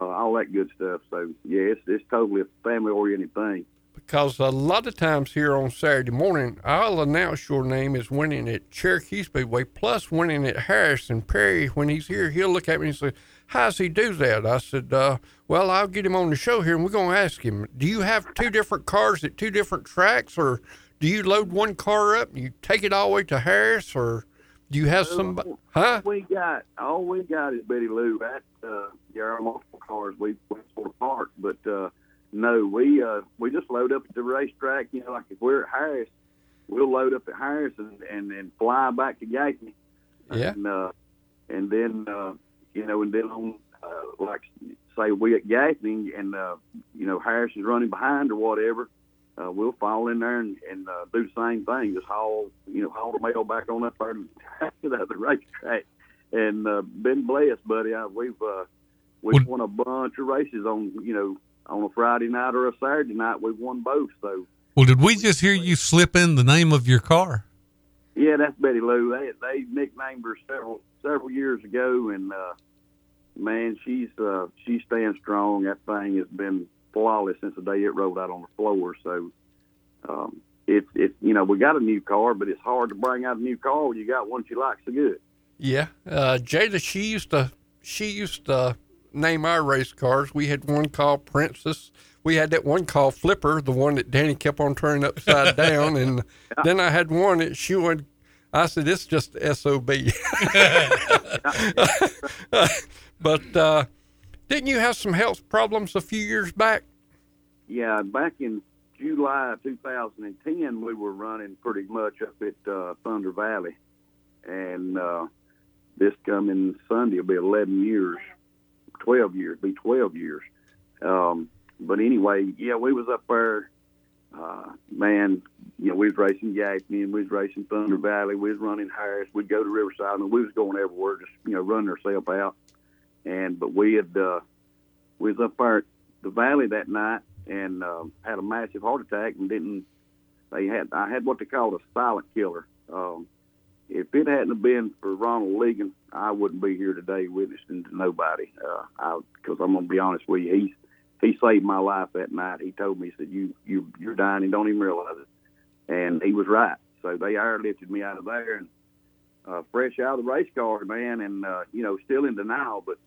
uh, all that good stuff. So yeah, it's it's totally a family oriented thing. Because a lot of times here on Saturday morning, I'll announce your name as winning at Cherokee Speedway, plus winning at Harrison Perry. When he's here, he'll look at me and say, How's he do that? I said, uh, Well, I'll get him on the show here and we're going to ask him, Do you have two different cars at two different tracks, or do you load one car up and you take it all the way to Harris, or do you have somebody? Huh? All we got, all we got is Betty Lou. That uh, there are multiple cars we we sort of park, but uh, no, we uh, we just load up at the racetrack. You know, like if we're at Harris, we'll load up at Harris and and, and fly back to Gaffney. Yeah. And uh, and then uh, you know, and then on uh, like say we at Gaffney and uh, you know Harris is running behind or whatever, uh, we'll fall in there and, and uh, do the same thing. Just haul you know haul the mail back on up there to the racetrack, and uh, been blessed, buddy. I, we've uh, we've won a bunch of races on you know on a Friday night or a Saturday night. We've won both. So Well, did we just hear you slip in the name of your car? yeah, that's Betty Lou. They they nicknamed her several several years ago, and uh, man, she's uh, she stands strong. That thing has been flawless since the day it rolled out on the floor. So um, it's it's you know we got a new car, but it's hard to bring out a new car when you got one you like so good. Yeah, uh, Jada, she used to she used to name our race cars. We had one called Princess. We had that one called Flipper, the one that Danny kept on turning upside down, and then I had one that she would. I said, "It's just sob." but uh, didn't you have some health problems a few years back? Yeah, back in July of 2010, we were running pretty much up at uh, Thunder Valley, and uh, this coming Sunday will be 11 years, 12 years, be 12 years. Um, but anyway, yeah, we was up there. Uh, man, you know, we was racing and we was racing Thunder Valley. We was running Harris. We'd go to Riverside and we was going everywhere, just you know, running ourselves out. And but we had uh, we was up there at the valley that night and uh, had a massive heart attack and didn't. They had I had what they called a silent killer. Um, if it hadn't have been for Ronald Legan, I wouldn't be here today witnessing to nobody. Uh, because I'm gonna be honest with you, he's he saved my life that night. He told me, he said, "You you you're dying and don't even realize it," and he was right. So they airlifted me out of there and uh, fresh out of the race car, man, and uh, you know still in denial, but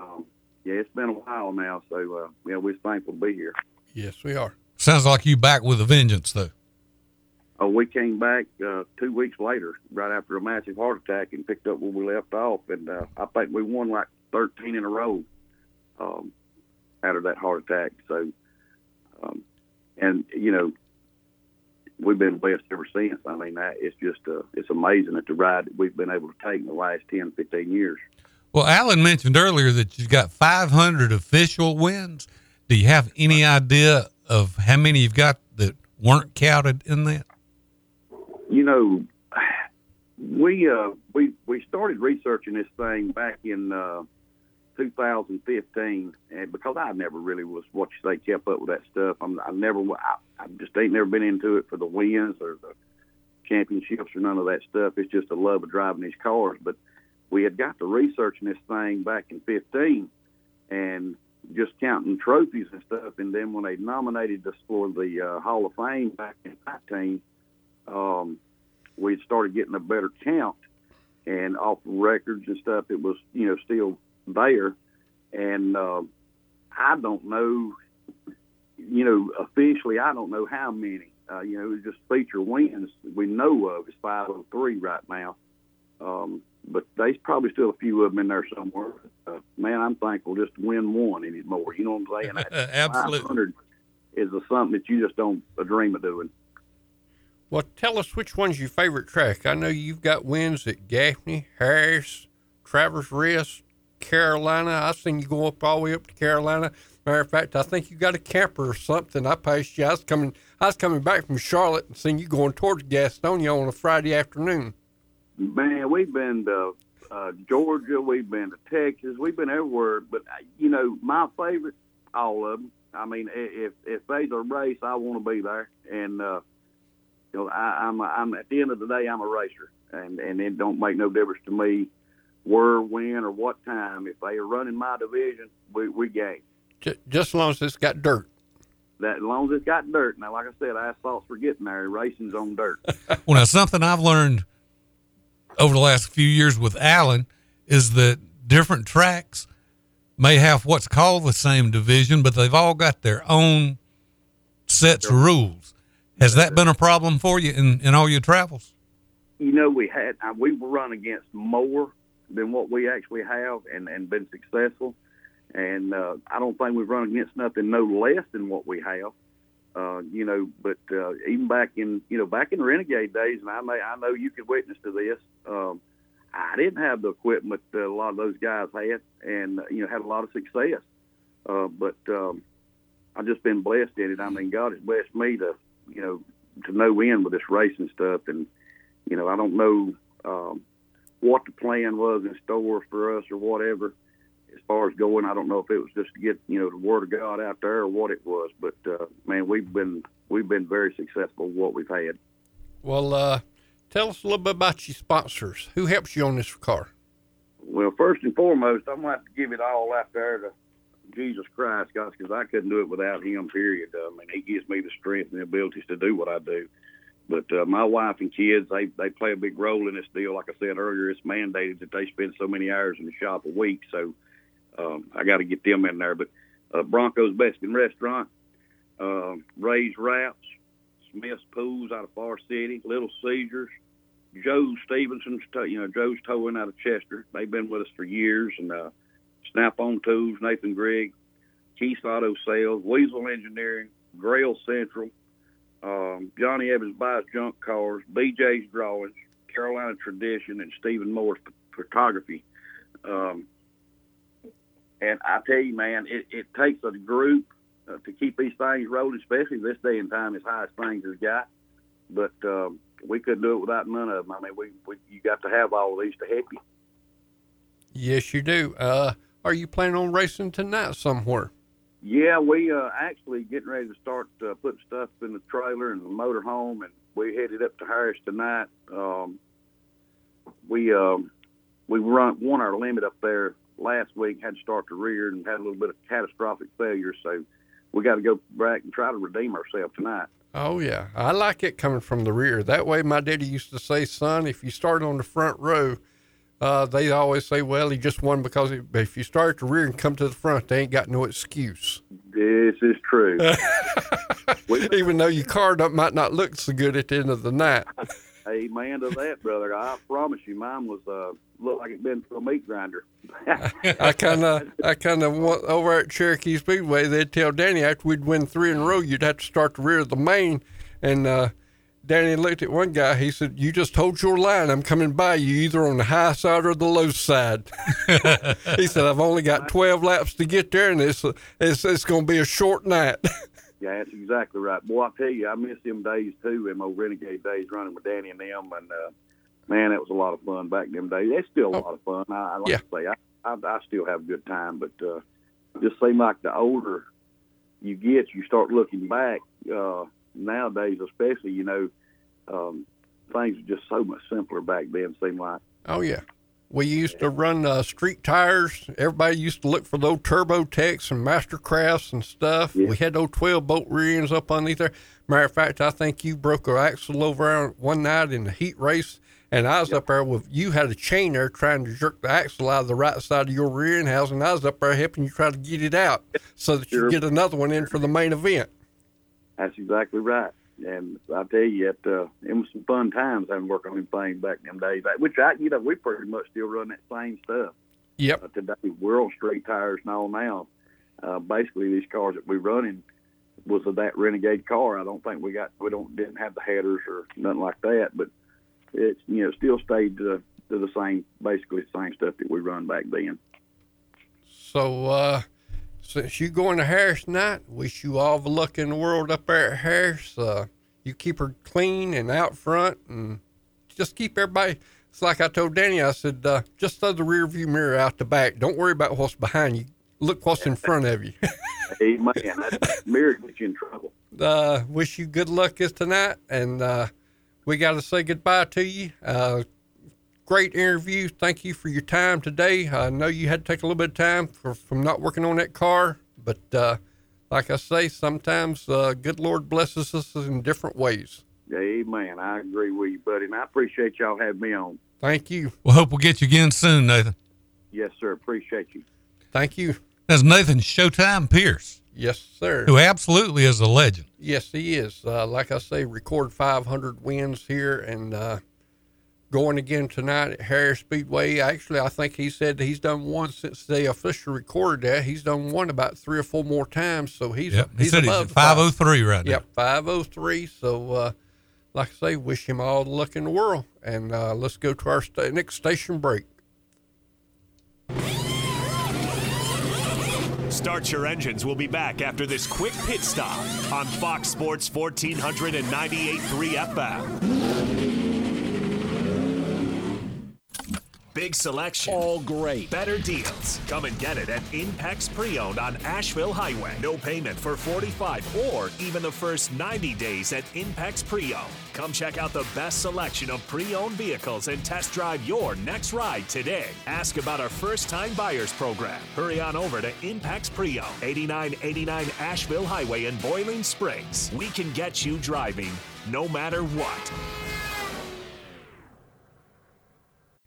um, yeah, it's been a while now. So uh, yeah, we're thankful to be here. Yes, we are. Sounds like you back with a vengeance, though. Uh, we came back uh, two weeks later, right after a massive heart attack, and picked up where we left off. And uh, I think we won like 13 in a row um, out of that heart attack. So, um, and you know, we've been blessed ever since. I mean, that it's just uh, it's amazing at the ride that we've been able to take in the last 10, 15 years. Well, Alan mentioned earlier that you've got 500 official wins. Do you have any idea of how many you've got that weren't counted in that? You know, we uh, we we started researching this thing back in uh, 2015, and because I never really was what you say kept up with that stuff. I'm, I never, I, I just ain't never been into it for the wins or the championships or none of that stuff. It's just a love of driving these cars. But we had got to researching this thing back in 15, and just counting trophies and stuff. And then when they nominated us for the uh, Hall of Fame back in 19, um, we started getting a better count. And off records and stuff, it was you know still there. And uh, I don't know, you know, officially, I don't know how many. Uh, you know, it was just feature wins we know of is 503 right now. Um, but there's probably still a few of them in there somewhere. Uh, man, I'm thankful just to win one anymore. You know what I'm saying? Absolutely. 500 is a, something that you just don't a dream of doing. Well, tell us which one's your favorite track. I know you've got wins at Gaffney, Harris, Travelers Rest, Carolina. I've seen you go up all the way up to Carolina. Matter of fact, I think you got a camper or something. I passed you. I was coming. I was coming back from Charlotte and seen you going towards Gastonia on a Friday afternoon. Man, we've been to uh, Georgia, we've been to Texas, we've been everywhere. But uh, you know, my favorite, all of them. I mean, if if there's a race, I want to be there. And uh, you know, I, I'm a, I'm at the end of the day, I'm a racer, and and it don't make no difference to me where, when, or what time. If they are running my division, we we game. J- just as long as it's got dirt. That as long as it's got dirt. Now, like I said, asphalt's for getting there. Racing's on dirt. Well, now something I've learned over the last few years with Alan is that different tracks may have what's called the same division, but they've all got their own sets of rules. Has that been a problem for you in, in all your travels? you know, we had uh, we've run against more than what we actually have, and and been successful. And uh, I don't think we've run against nothing no less than what we have. Uh, you know, but uh, even back in you know back in Renegade days, and I may I know you could witness to this. Um, I didn't have the equipment that a lot of those guys had, and you know had a lot of success. Uh, but um, I've just been blessed in it. I mean, God has blessed me to you know to no end with this racing stuff, and you know I don't know um, what the plan was in store for us or whatever. As far as going, I don't know if it was just to get you know the word of God out there or what it was. But uh, man, we've been we've been very successful with what we've had. Well, uh, tell us a little bit about your sponsors. Who helps you on this car? Well, first and foremost, I'm gonna have to give it all out there to Jesus Christ, guys, because I couldn't do it without Him. Period. I mean, He gives me the strength and the abilities to do what I do. But uh, my wife and kids, they they play a big role in this deal. Like I said earlier, it's mandated that they spend so many hours in the shop a week. So um, I got to get them in there. But uh, Broncos Mexican Restaurant, uh, Ray's Wraps, Smith's Pools out of Far City, Little Caesars, Joe Stevenson's, you know, Joe's Towing out of Chester. They've been with us for years. And uh, Snap On Tools, Nathan Gregg, Keith Auto Sales, Weasel Engineering, Grail Central, um, Johnny Evans Buys Junk Cars, BJ's Drawings, Carolina Tradition, and Stephen Moore's Photography. Um, and I tell you, man, it, it takes a group uh, to keep these things rolling, especially this day and time as high as things has got. But um, we couldn't do it without none of them. I mean, we, we you got to have all of these to help you. Yes, you do. Uh, are you planning on racing tonight somewhere? Yeah, we uh, actually getting ready to start uh, putting stuff in the trailer and the motor home, and we headed up to Harris tonight. Um, we um, we run won our limit up there last week, had to start the rear, and had a little bit of catastrophic failure. So we got to go back and try to redeem ourselves tonight. Oh yeah, I like it coming from the rear. That way, my daddy used to say, "Son, if you start on the front row, uh, they always say, well, he just won because he, if you start at the rear and come to the front, they ain't got no excuse." This is true. Even though your car don't, might not look so good at the end of the night. Amen to that, brother. I promise you, mine was uh, looked like it been through a meat grinder. I kind of, I kind of went over at Cherokee Speedway. They'd tell Danny after we'd win three in a row, you'd have to start the rear of the main. And uh, Danny looked at one guy. He said, "You just hold your line. I'm coming by you either on the high side or the low side." he said, "I've only got 12 laps to get there, and it's it's, it's going to be a short night." Yeah, that's exactly right. Boy, I tell you, I miss them days too, them old renegade days running with Danny and them. And uh, man, it was a lot of fun back in them days. It's still a lot of fun. I, I like Yeah. to say, I, I, I still have a good time. But uh, just seem like the older you get, you start looking back. Uh, nowadays, especially, you know, um, things are just so much simpler back then. Seem like. Oh yeah. We used to run uh, street tires. Everybody used to look for those Turbo Techs and Mastercrafts and stuff. We had those 12 bolt rear ends up underneath there. Matter of fact, I think you broke an axle over there one night in the heat race, and I was up there with you had a chain there trying to jerk the axle out of the right side of your rear end housing. and I was up there helping you try to get it out so that you get another one in for the main event. That's exactly right. And I tell you, it, uh, it was some fun times having worked on them things back in them days. Which I, you know, we pretty much still run that same stuff. Yep. Uh, today, World Street tires and all now. Uh, basically, these cars that we're running was of that Renegade car. I don't think we got, we don't didn't have the headers or nothing like that, but it's you know still stayed to, to the same, basically the same stuff that we run back then. So, uh, since you going to Harris tonight, wish you all the luck in the world up there at Harris. Uh, you keep her clean and out front, and just keep everybody. It's like I told Danny. I said, uh, just throw the rear view mirror out the back. Don't worry about what's behind you. Look what's in front of you. Amen. That mirror gets you in trouble. uh, wish you good luck this tonight, and uh, we got to say goodbye to you. Great interview. Thank you for your time today. I know you had to take a little bit of time for, from not working on that car, but uh, like I say, sometimes uh, good Lord blesses us in different ways. Amen. I agree with you, buddy, and I appreciate y'all having me on. Thank you. We'll hope we'll get you again soon, Nathan. Yes, sir. Appreciate you. Thank you. That's Nathan Showtime Pierce, Yes, sir. who absolutely is a legend. Yes, he is. Uh, like I say, record 500 wins here and uh, going again tonight at Harris Speedway. Actually, I think he said he's done one since they officially recorded that. He's done one about three or four more times, so he's Yep. He he's said he's above at the five- 503 right now. Yep, 503. So, uh, like I say, wish him all the luck in the world. And uh, let's go to our sta- next station break. Start Your Engines We'll be back after this quick pit stop on Fox Sports 1498.3 FM. Big selection. All great. Better deals. Come and get it at Impex Pre-Owned on Asheville Highway. No payment for 45 or even the first 90 days at Impex Pre-Owned. Come check out the best selection of pre-owned vehicles and test drive your next ride today. Ask about our first-time buyers program. Hurry on over to Impex Pre-Owned, 8989 Asheville Highway in Boiling Springs. We can get you driving no matter what.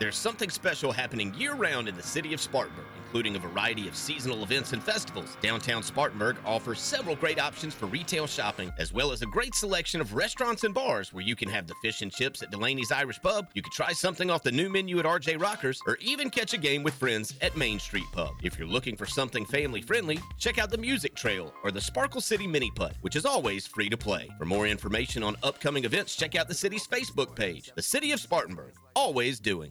There's something special happening year round in the city of Spartanburg, including a variety of seasonal events and festivals. Downtown Spartanburg offers several great options for retail shopping, as well as a great selection of restaurants and bars where you can have the fish and chips at Delaney's Irish Pub, you can try something off the new menu at RJ Rockers, or even catch a game with friends at Main Street Pub. If you're looking for something family friendly, check out the Music Trail or the Sparkle City Mini Putt, which is always free to play. For more information on upcoming events, check out the city's Facebook page. The City of Spartanburg, always doing.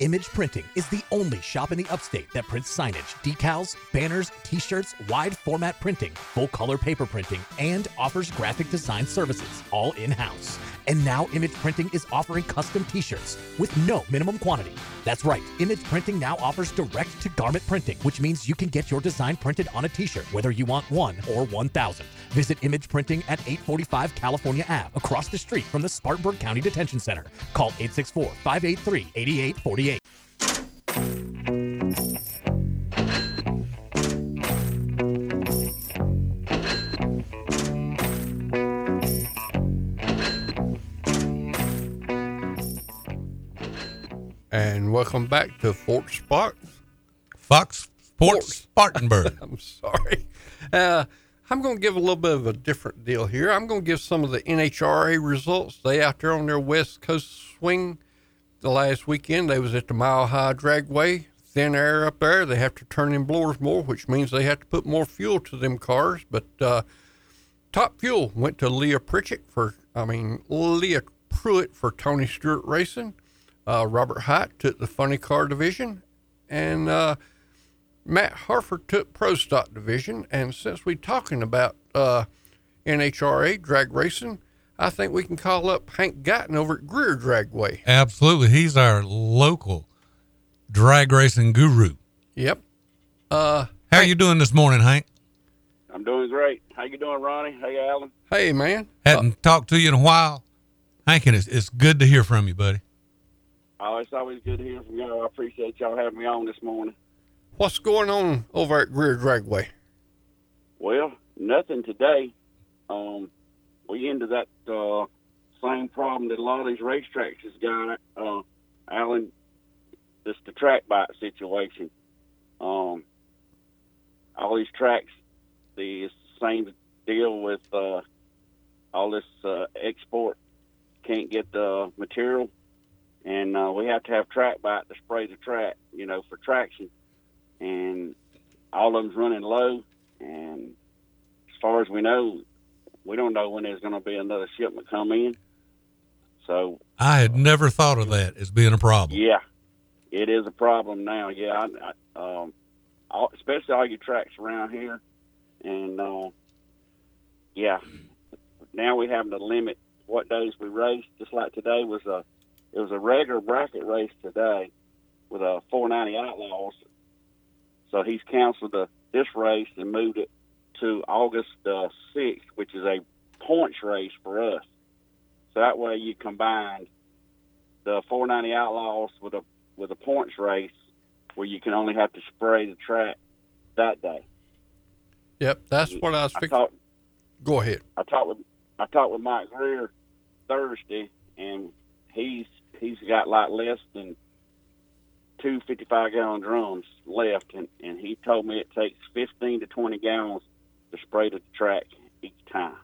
Image Printing is the only shop in the upstate that prints signage, decals, banners, t shirts, wide format printing, full color paper printing, and offers graphic design services, all in house. And now Image Printing is offering custom t shirts with no minimum quantity. That's right, Image Printing now offers direct to garment printing, which means you can get your design printed on a t shirt, whether you want one or 1,000. Visit Image Printing at 845 California Ave, across the street from the Spartanburg County Detention Center. Call 864 583 8848. And welcome back to Fort Spark. Fox Sports Spartanburg. I'm sorry. Uh, I'm going to give a little bit of a different deal here. I'm going to give some of the NHRA results. They out there on their West Coast swing the last weekend. They was at the Mile High Dragway. Thin air up there. They have to turn in blowers more, which means they have to put more fuel to them cars. But uh, top fuel went to Leah Pritchett for, I mean, Leah Pruett for Tony Stewart Racing. Uh, Robert Hight took the funny car division, and uh, Matt Hartford took Pro Stock division. And since we're talking about uh, NHRA drag racing, I think we can call up Hank Guyton over at Greer Dragway. Absolutely. He's our local drag racing guru. Yep. Uh, How you doing this morning, Hank? I'm doing great. How you doing, Ronnie? Hey, Alan. Hey, man. Hadn't talked to you in a while. Hank, and it's, it's good to hear from you, buddy. Oh, it's always good to hear from y'all. I appreciate y'all having me on this morning. What's going on over at Greer Dragway? Well, nothing today. Um, we into that uh, same problem that a lot of these racetracks has got. Uh, Alan, just the track bite situation. Um, all these tracks, the same deal with uh, all this uh, export can't get the material, and uh, we have to have track bite to spray the track, you know, for traction. And all of them's running low, and as far as we know, we don't know when there's going to be another shipment come in. So I had never thought of that as being a problem. yeah, it is a problem now. Yeah, I, I, um, all, especially all your tracks around here, and uh, yeah, now we having to limit what days we race. Just like today was a, it was a regular bracket race today with a 490 Outlaws. So he's canceled the this race and moved it to August uh, 6th, which is a points race for us. So that way you combined the 490 Outlaws with a with a points race where you can only have to spray the track that day. Yep, that's what I was I fixing. talked, Go ahead. I talked with I talked with Mike Greer Thursday, and he's he's got like less than two 55 gallon drums left, and, and he told me it takes 15 to 20 gallons to spray the track each time.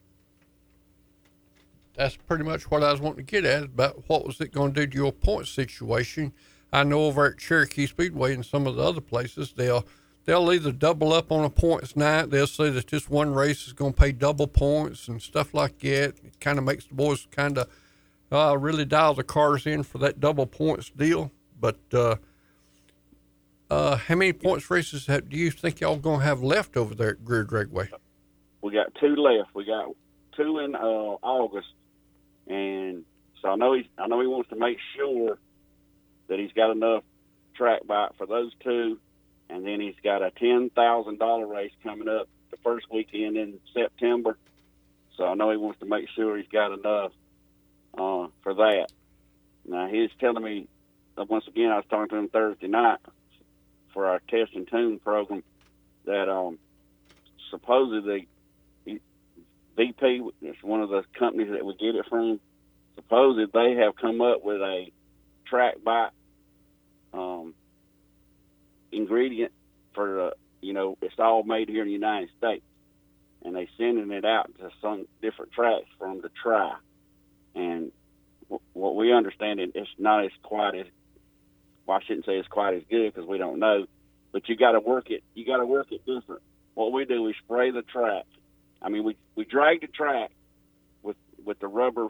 That's pretty much what I was wanting to get at about what was it going to do to your point situation. I know over at Cherokee Speedway and some of the other places, they'll they'll either double up on a points night. They'll say that this one race is going to pay double points and stuff like that. It kind of makes the boys kind of uh, really dial the cars in for that double points deal. But uh, uh, how many points races have, do you think y'all to have left over there at Greer Dragway? We got two left. We got two in uh, August, and so I know he's I know he wants to make sure that he's got enough track bite for those two, and then he's got a ten thousand dollar race coming up the first weekend in September. So I know he wants to make sure he's got enough uh, for that. Now he's telling me uh, once again I was talking to him Thursday night for our test and tune program that um supposedly VP is one of the companies that we get it from. Supposedly they have come up with a track bite um, ingredient for uh, you know it's all made here in the United States, and they sending it out to some different tracks for them to try. And w- what we understand it, it's not as quite as well, I shouldn't say it's quite as good because we don't know, but you got to work it. You got to work it different. What we do, we spray the track. I mean, we we drag the track with with the rubber,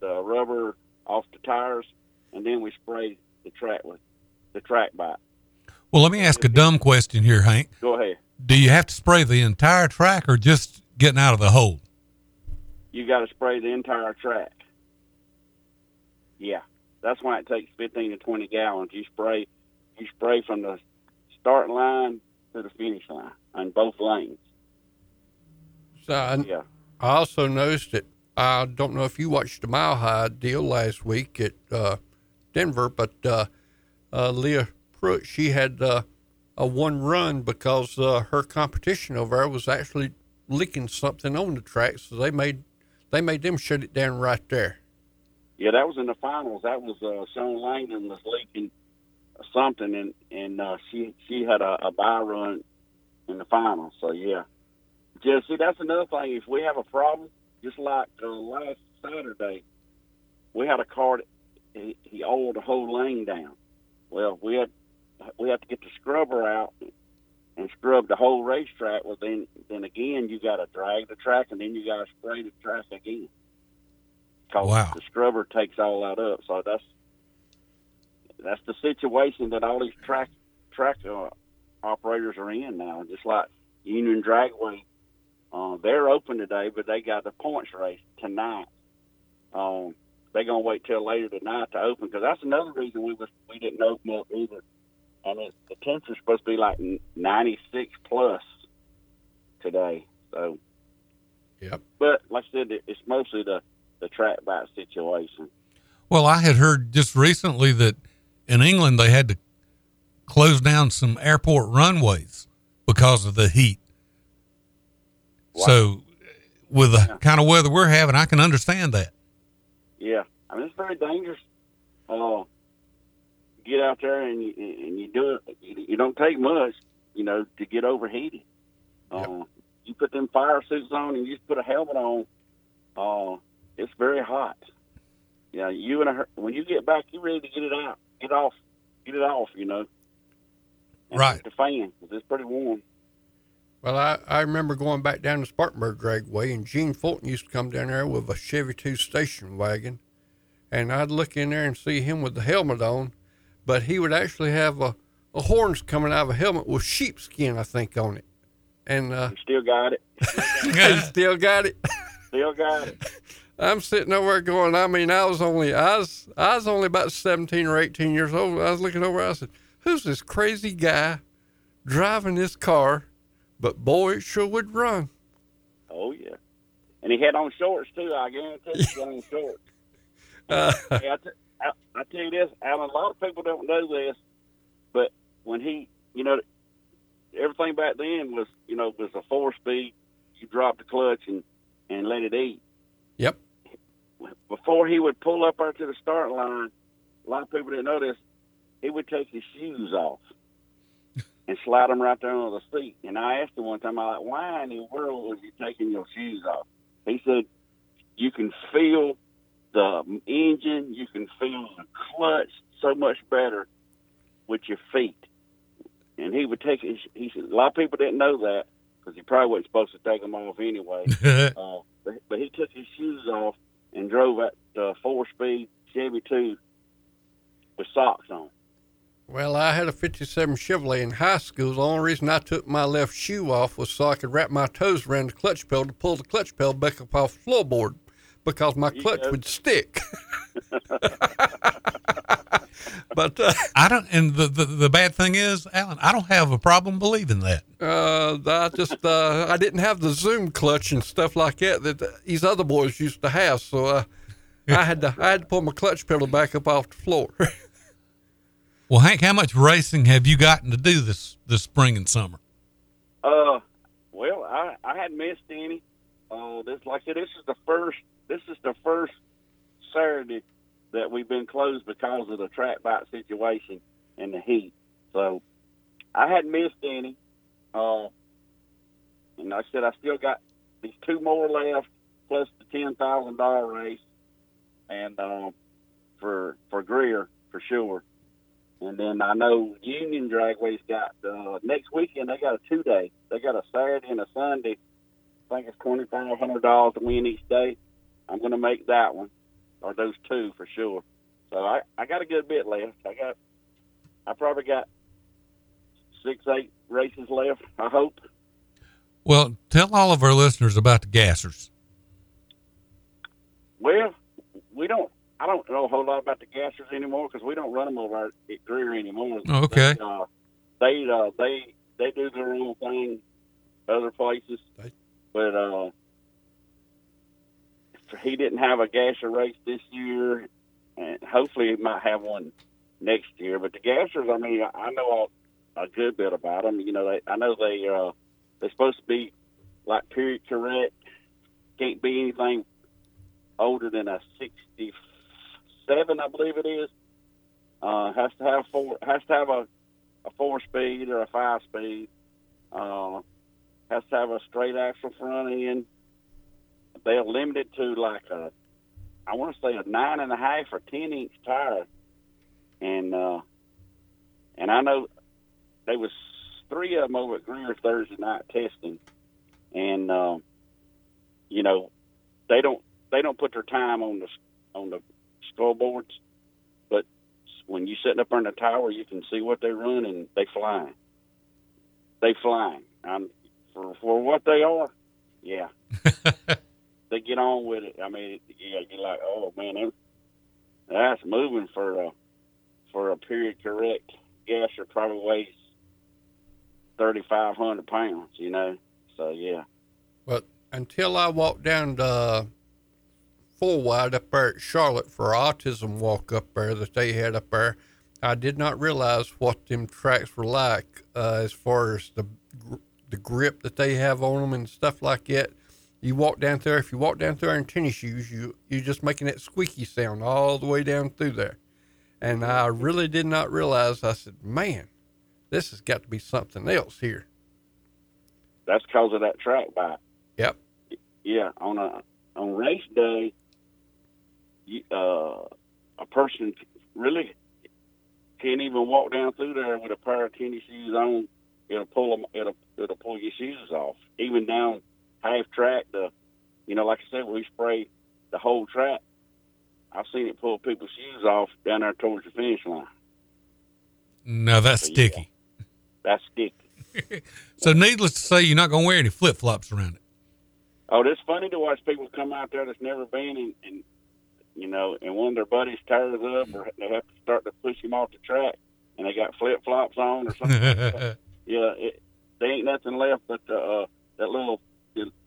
the rubber off the tires, and then we spray the track with the track bite. Well, let me ask a dumb question here, Hank. Go ahead. Do you have to spray the entire track or just getting out of the hole? You got to spray the entire track. Yeah, that's why it takes 15 to 20 gallons. You spray, you spray from the start line to the finish line on both lanes. So I, Yeah. I also noticed that I don't know if you watched the Mile High deal last week at uh, Denver, but uh, uh, Leah Pruett she had uh, a one run because uh, her competition over there was actually leaking something on the track, so they made they made them shut it down right there. Yeah, that was in the finals. That was uh, Shawn Langdon was leaking something, and and uh, she she had a, a run in the finals. So yeah, just see that's another thing. If we have a problem, just like uh, last Saturday, we had a car that he, he oiled the whole lane down. Well, we had we had to get the scrubber out and scrub the whole racetrack. Well, then then again, you got to drag the track, and then you got to spray the track again. 'Cause Wow. the scrubber takes all that up. So that's that's the situation that all these track track uh, operators are in now. Just like Union Dragway, uh, they're open today, but they got the points race tonight. Um, they're gonna wait till later tonight to open because that's another reason we was we didn't open up either. And it, the temperature's supposed to be like 96 plus today. So, yep. But like I said, it, it's mostly the the track bite situation. Well, I had heard just recently that in England they had to close down some airport runways because of the heat. Wow. So, with the kind of weather we're having, I can understand that. Yeah, I mean it's very dangerous. Uh, get out there and you, and you do it. You, don't take much, you know, to get overheated. Uh, You put them fire suits on and you just put a helmet on. Uh, it's very hot. you know, you in a when you get back, you ready to get it out, get off, get it off. You know, and Right. The fan 'cause it's pretty warm. Well, I, I remember going back down to Spartanburg Dragway, and Gene Fulton used to come down there with a Chevy 2 station wagon. And I'd look in there and see him with the helmet on, but he would actually have a, a horns coming out of a helmet with sheepskin, I think, on it. And uh, Still got it. he still got it. Still got it. I'm sitting over there going, I mean, I was only, I was, I was only about 17 or 18 years old. I was looking over, I said, who's this crazy guy driving this car? But boy, it sure would run. Oh yeah, and he had on shorts too. I guarantee he had on shorts. Uh, I, t- I, I tell you this, Alan. A lot of people don't know this, but when he, you know, everything back then was, you know, was a four speed. You drop the clutch and and let it eat. Yep. Before he would pull up out to the start line, a lot of people didn't know this. He would take his shoes off and slide them right there on the seat. And I asked him one time, I like, why in the world was you taking your shoes off? He said, you can feel the engine, you can feel the clutch so much better with your feet. And he would take his, he said, a lot of people didn't know that because he probably wasn't supposed to take them off anyway. uh, but, but he took his shoes off and drove that uh, four speed Chevy 2 with socks on. Well, I had a 57 Chevrolet in high school. The only reason I took my left shoe off was so I could wrap my toes around the clutch pedal to pull the clutch pedal back up off the floorboard because my clutch would stick. but uh, I don't. And the, the the bad thing is, Alan, I don't have a problem believing that. uh, I just uh, I didn't have the zoom clutch and stuff like that that these other boys used to have. So uh, I had to I had to pull my clutch pedal back up off the floor. Well, Hank, how much racing have you gotten to do this this spring and summer? Uh, well, I I hadn't missed any. Uh, this like I said, this is the first. This is the first Saturday that we've been closed because of the track bite situation and the heat. So I hadn't missed any. Uh, and I said, I still got these two more left, plus the ten thousand dollar race, and um, for for Greer for sure. And then I know Union Dragway's got uh, next weekend. They got a two day. They got a Saturday and a Sunday. I think it's twenty five hundred dollars to win each day. I'm going to make that one, or those two for sure. So I I got a good bit left. I got I probably got six eight races left. I hope. Well, tell all of our listeners about the gassers. Well, we don't. I don't know a whole lot about the gassers anymore because we don't run them over at Greer anymore. Oh, okay. They, uh, they uh, they they do their own thing other places, but uh, he didn't have a gasser race this year, and hopefully he might have one next year. But the gassers, I mean, I know a, good bit about them. You know, they I know they uh, they're supposed to be like period correct. Can't be anything older than a 67, I believe it is. Uh, has to have four, has to have a, a four speed or a five speed. Uh, has to have a straight axle front end. They're limited to like a, I want to say a nine and a half or ten inch tire, and uh, and I know there was three of them over at Greer Thursday night testing, and uh, you know they don't they don't put their time on the on the scoreboards, but when you sitting up in the tower, you can see what they run and they flying. They flying. Um, for for what they are, yeah. they get on with it. I mean, yeah, you're like, oh man, that's moving for a for a period correct gasser probably weighs thirty five hundred pounds. You know, so yeah. But until I walked down the full wide up there at Charlotte for autism walk up there that they had up there, I did not realize what them tracks were like uh, as far as the the grip that they have on them and stuff like that. You walk down there. If you walk down there in tennis shoes, you you're just making that squeaky sound all the way down through there. And I really did not realize. I said, "Man, this has got to be something else here." That's because of that track bite. Yep. Yeah, on a on race day, you, uh, a person really can't even walk down through there with a pair of tennis shoes on. It'll pull them. It'll it'll pull your shoes off. Even down half track, the you know, like I said, we spray the whole track. I've seen it pull people's shoes off down there towards the finish line. No, that's So, yeah. sticky. That's sticky. So, needless to say, you're not going to wear any flip flops around it. Oh, it's funny to watch people come out there that's never been, and, and you know, and one of their buddies tires up, or they have to start to push him off the track, and they got flip flops on or something. Yeah, it, there ain't nothing left but the, uh, that little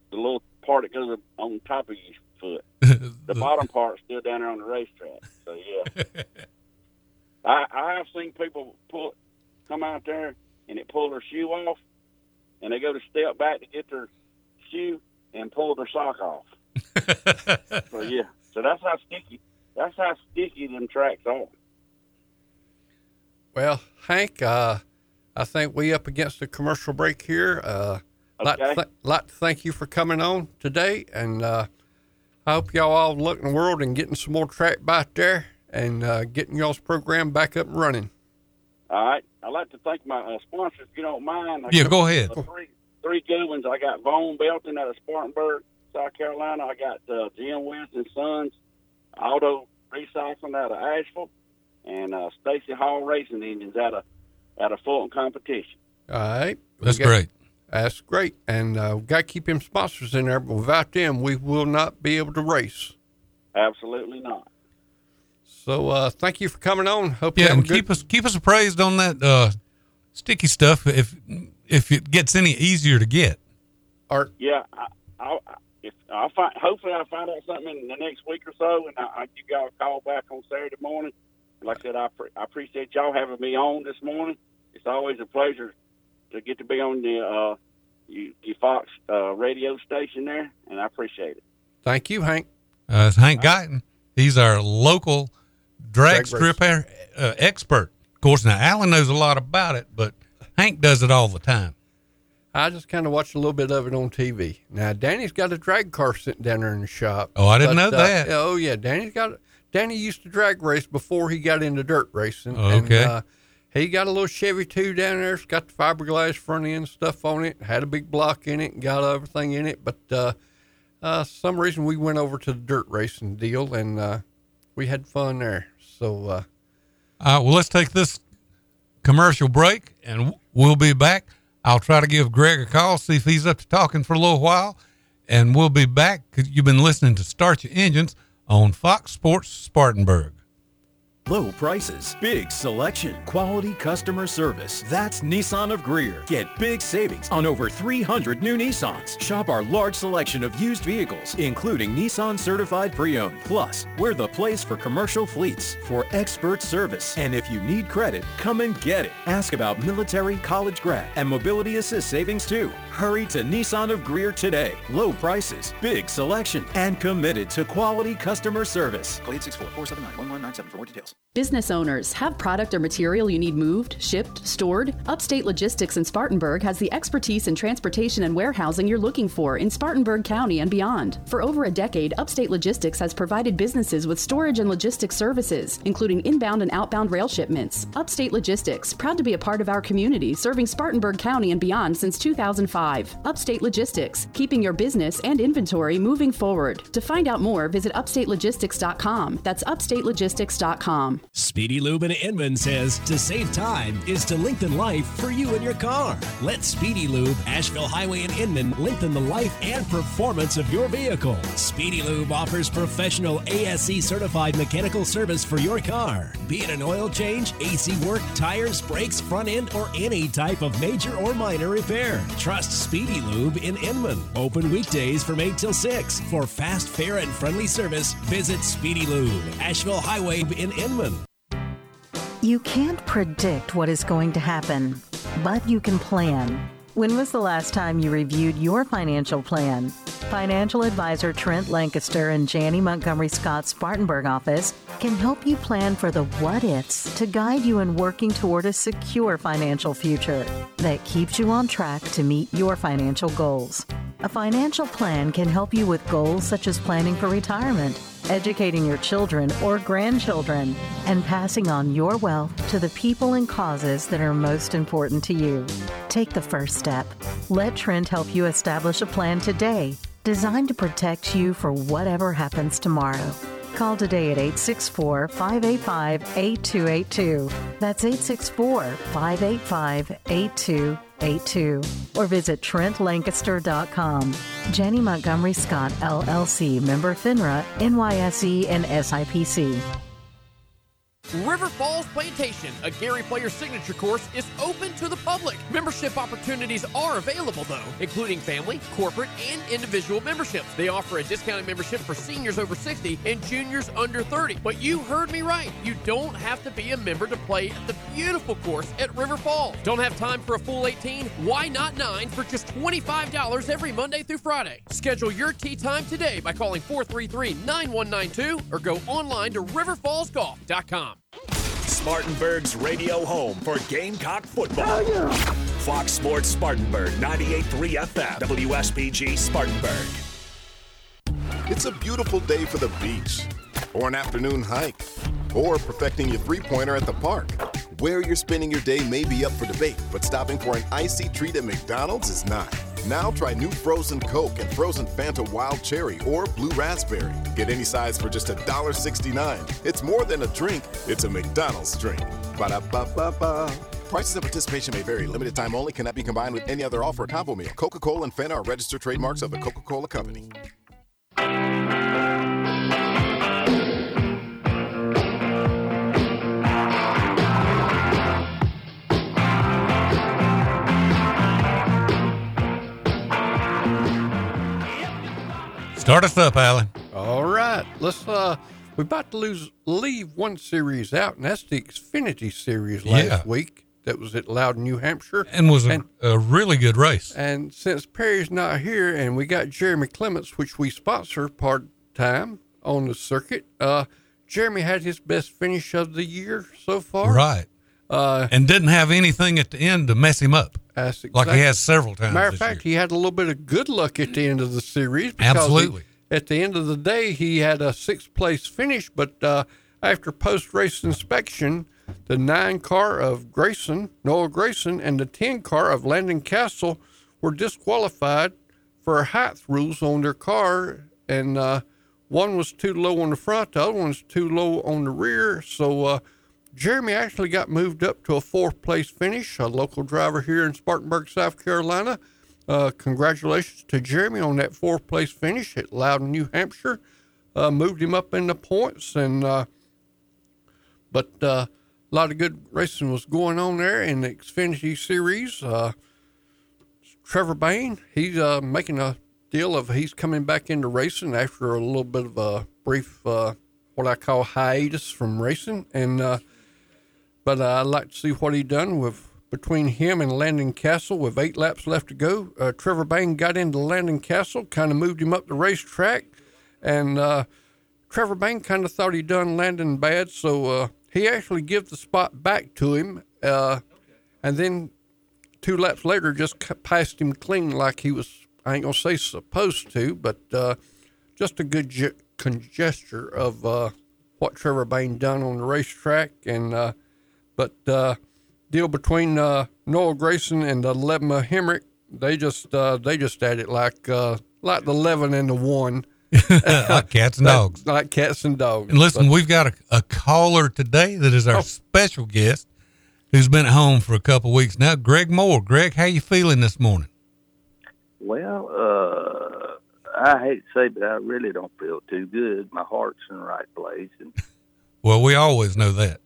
the, the little part that goes on top of your foot. the bottom part's still down there on the racetrack. So yeah, I I have seen people pull come out there and it pull their shoe off, and they go to step back to get their shoe and pull their sock off. so yeah, so that's how sticky that's how sticky them tracks are. Well, Hank, uh, I think we up against a commercial break here. Uh, like, to Okay. th- like to thank you for coming on today, and uh, I hope y'all all look in the world and getting some more track back there and uh, getting y'all's program back up and running. All right. I'd like to thank my uh, sponsors, if you don't mind. I Yeah, go ahead. three, three good ones. I got Vaughn Belton out of Spartanburg, South Carolina. I got uh, Jim West and Sons Auto Recycling out of Asheville, and uh, Stacy Hall Racing Engines out of out of Fulton Competition. All right. We That's got- great. That's great. And uh, we got to keep them sponsors in there, but without them, we will not be able to race. Absolutely not. So uh, thank you for coming on. Hope you Yeah, have a and good keep us keep us appraised on that uh, sticky stuff if if it gets any easier to get. Art. Yeah, I, I, if I find, hopefully I'll find out something in the next week or so, and I, I give y'all a call back on Saturday morning. Like I said, I, pre- I appreciate y'all having me on this morning. It's always a pleasure to get to be on the uh, you, you Fox uh, radio station there, and I appreciate it. Thank you, Hank. Uh, it's Hank Guyton. He's our local drag, Drag strip air, uh, expert. Of course, now Alan knows a lot about it, but Hank does it all the time. I just kind of watched a little bit of it on TV. Now, Danny's got a drag car sitting down there in the shop. Oh, I didn't But, know uh, that. oh, yeah. Danny's got. Danny used to drag race before he got into dirt racing. Okay. And, uh, he got a little Chevy 2 down there. It's got the fiberglass front end stuff on it. Had a big block in it got everything in it. But uh, uh, some reason we went over to the dirt racing deal and uh, we had fun there. So uh, well, let's take this commercial break and we'll be back. I'll try to give Greg a call, see if he's up to talking for a little while, and we'll be back you've been listening to Start Your Engines on Fox Sports Spartanburg. Low prices, big selection, quality customer service. That's Nissan of Greer. Get big savings on over 300 new Nissans. Shop our large selection of used vehicles, including Nissan certified pre-owned. Plus, we're the place for commercial fleets for expert service. And if you need credit, come and get it. Ask about military, college grad, and mobility assist savings too. Hurry to Nissan of Greer today. Low prices, big selection, and committed to quality customer service. Call 864-479-1197 for more details. Business owners have product or material you need moved, shipped, stored? Upstate Logistics in Spartanburg has the expertise in transportation and warehousing you're looking for in Spartanburg County and beyond. For over a decade, Upstate Logistics has provided businesses with storage and logistics services, including inbound and outbound rail shipments. Upstate Logistics, proud to be a part of our community, serving Spartanburg County and beyond since 2005. Upstate Logistics, keeping your business and inventory moving forward. To find out more, visit upstatelogistics.com. That's upstatelogistics.com. Speedy Lube in Inman says to save time is to lengthen life for you and your car. Let Speedy Lube, Asheville Highway in Inman, lengthen the life and performance of your vehicle. Speedy Lube offers professional ASE certified mechanical service for your car, be it an oil change, AC work, tires, brakes, front end, or any type of major or minor repair. Trust Speedy Lube in Inman. Open weekdays from 8 till 6. For fast, fair, and friendly service, visit Speedy Lube, Asheville Highway in Inman. You can't predict what is going to happen, but you can plan. When was the last time you reviewed your financial plan? Financial advisor Trent Lancaster and Janney Montgomery Scott's Spartanburg office can help you plan for the what ifs to guide you in working toward a secure financial future that keeps you on track to meet your financial goals. A financial plan can help you with goals such as planning for retirement, educating your children or grandchildren, and passing on your wealth to the people and causes that are most important to you. Take the first step. Let Trent help you establish a plan today designed to protect you for whatever happens tomorrow. Call today at 864 585 8282. That's 864 585 8282. Or visit TrentLancaster.com. Janney Montgomery Scott, LLC, member FINRA, NYSE, and SIPC. River Falls Plantation, a Gary Player signature course, is open to the public. Membership opportunities are available, though, including family, corporate, and individual memberships. They offer a discounted membership for seniors over 60 and juniors under 30. But you heard me right. You don't have to be a member to play at the beautiful course at River Falls. Don't have time for a full 18? Why not 9 for just $25 every Monday through Friday? Schedule your tee time today by calling 433 9192 or go online to riverfallsgolf.com. Spartanburg's radio home for Gamecock football. Fox Sports Spartanburg, 98.3 FM, WSPG Spartanburg. It's a beautiful day for the beach, or an afternoon hike, or perfecting your three pointer at the park. Where you're spending your day may be up for debate, but stopping for an icy treat at McDonald's is not. Now try new frozen Coke and frozen Fanta Wild Cherry or Blue Raspberry. Get any size for just $1.69. It's more than a drink, it's a McDonald's drink. Ba-da-ba-ba-ba. Prices and participation may vary. Limited time only cannot be combined with any other offer or combo meal. Coca-Cola and Fanta are registered trademarks of the Coca-Cola Company. Start us up, Alan. All right, let's. uh We're about to lose leave one series out, and that's the Xfinity Series last Yeah. week. That was at Loudon, New Hampshire, And was a, a really good race. And since Perry's not here, and we got Jeremy Clements, which we sponsor part time on the circuit, uh, Jeremy had his best finish of the year so far. Right. Uh, and didn't have anything at the end to mess him up. That's Like he has several times. Matter of fact, he had a little bit of good luck at the end of the series. because he- Absolutely. at the end of the day, he had a sixth place finish, but uh, after post race inspection, the nine car of Gragson, Noah Gragson, and the 10 car of Landon Cassill were disqualified for height rules on their car. And uh, one was too low on the front, the other one was too low on the rear. So uh, Jeremy actually got moved up to a fourth place finish, a local driver here in Spartanburg, South Carolina. Uh, congratulations to Jeremy on that fourth place finish at Loudon, New Hampshire. Uh, moved him up in the points, and uh, but uh, a lot of good racing was going on there in the Xfinity Series. Uh, Trevor Bayne, he's uh, making a deal of he's coming back into racing after a little bit of a brief what I call hiatus from racing, and but uh, I'd like to see what he done with between him and Landon Cassill with eight laps left to go. Uh, Trevor Bayne got into Landon Cassill, kind of moved him up the racetrack, and uh, Trevor Bayne kind of thought he done Landon bad, so uh, he actually give the spot back to him, uh, and then two laps later just passed him clean like he was. I ain't gonna say supposed to, but uh, just a good ge- congesture of uh, what Trevor Bayne done on the racetrack, and but uh, deal between uh, Noah Gragson and uh, Lebma Hemric, they just uh, they just at it like uh, like the eleven and the one, like cats and Like- dogs. like cats and dogs. And listen, But- we've got a, a caller today that is our Oh. special guest who's been at home for a couple weeks now. Greg Moore. Greg, how you feeling this morning? Well, uh, I hate to say, but I really don't feel too good. My heart's in the right place, and Well, we always know that.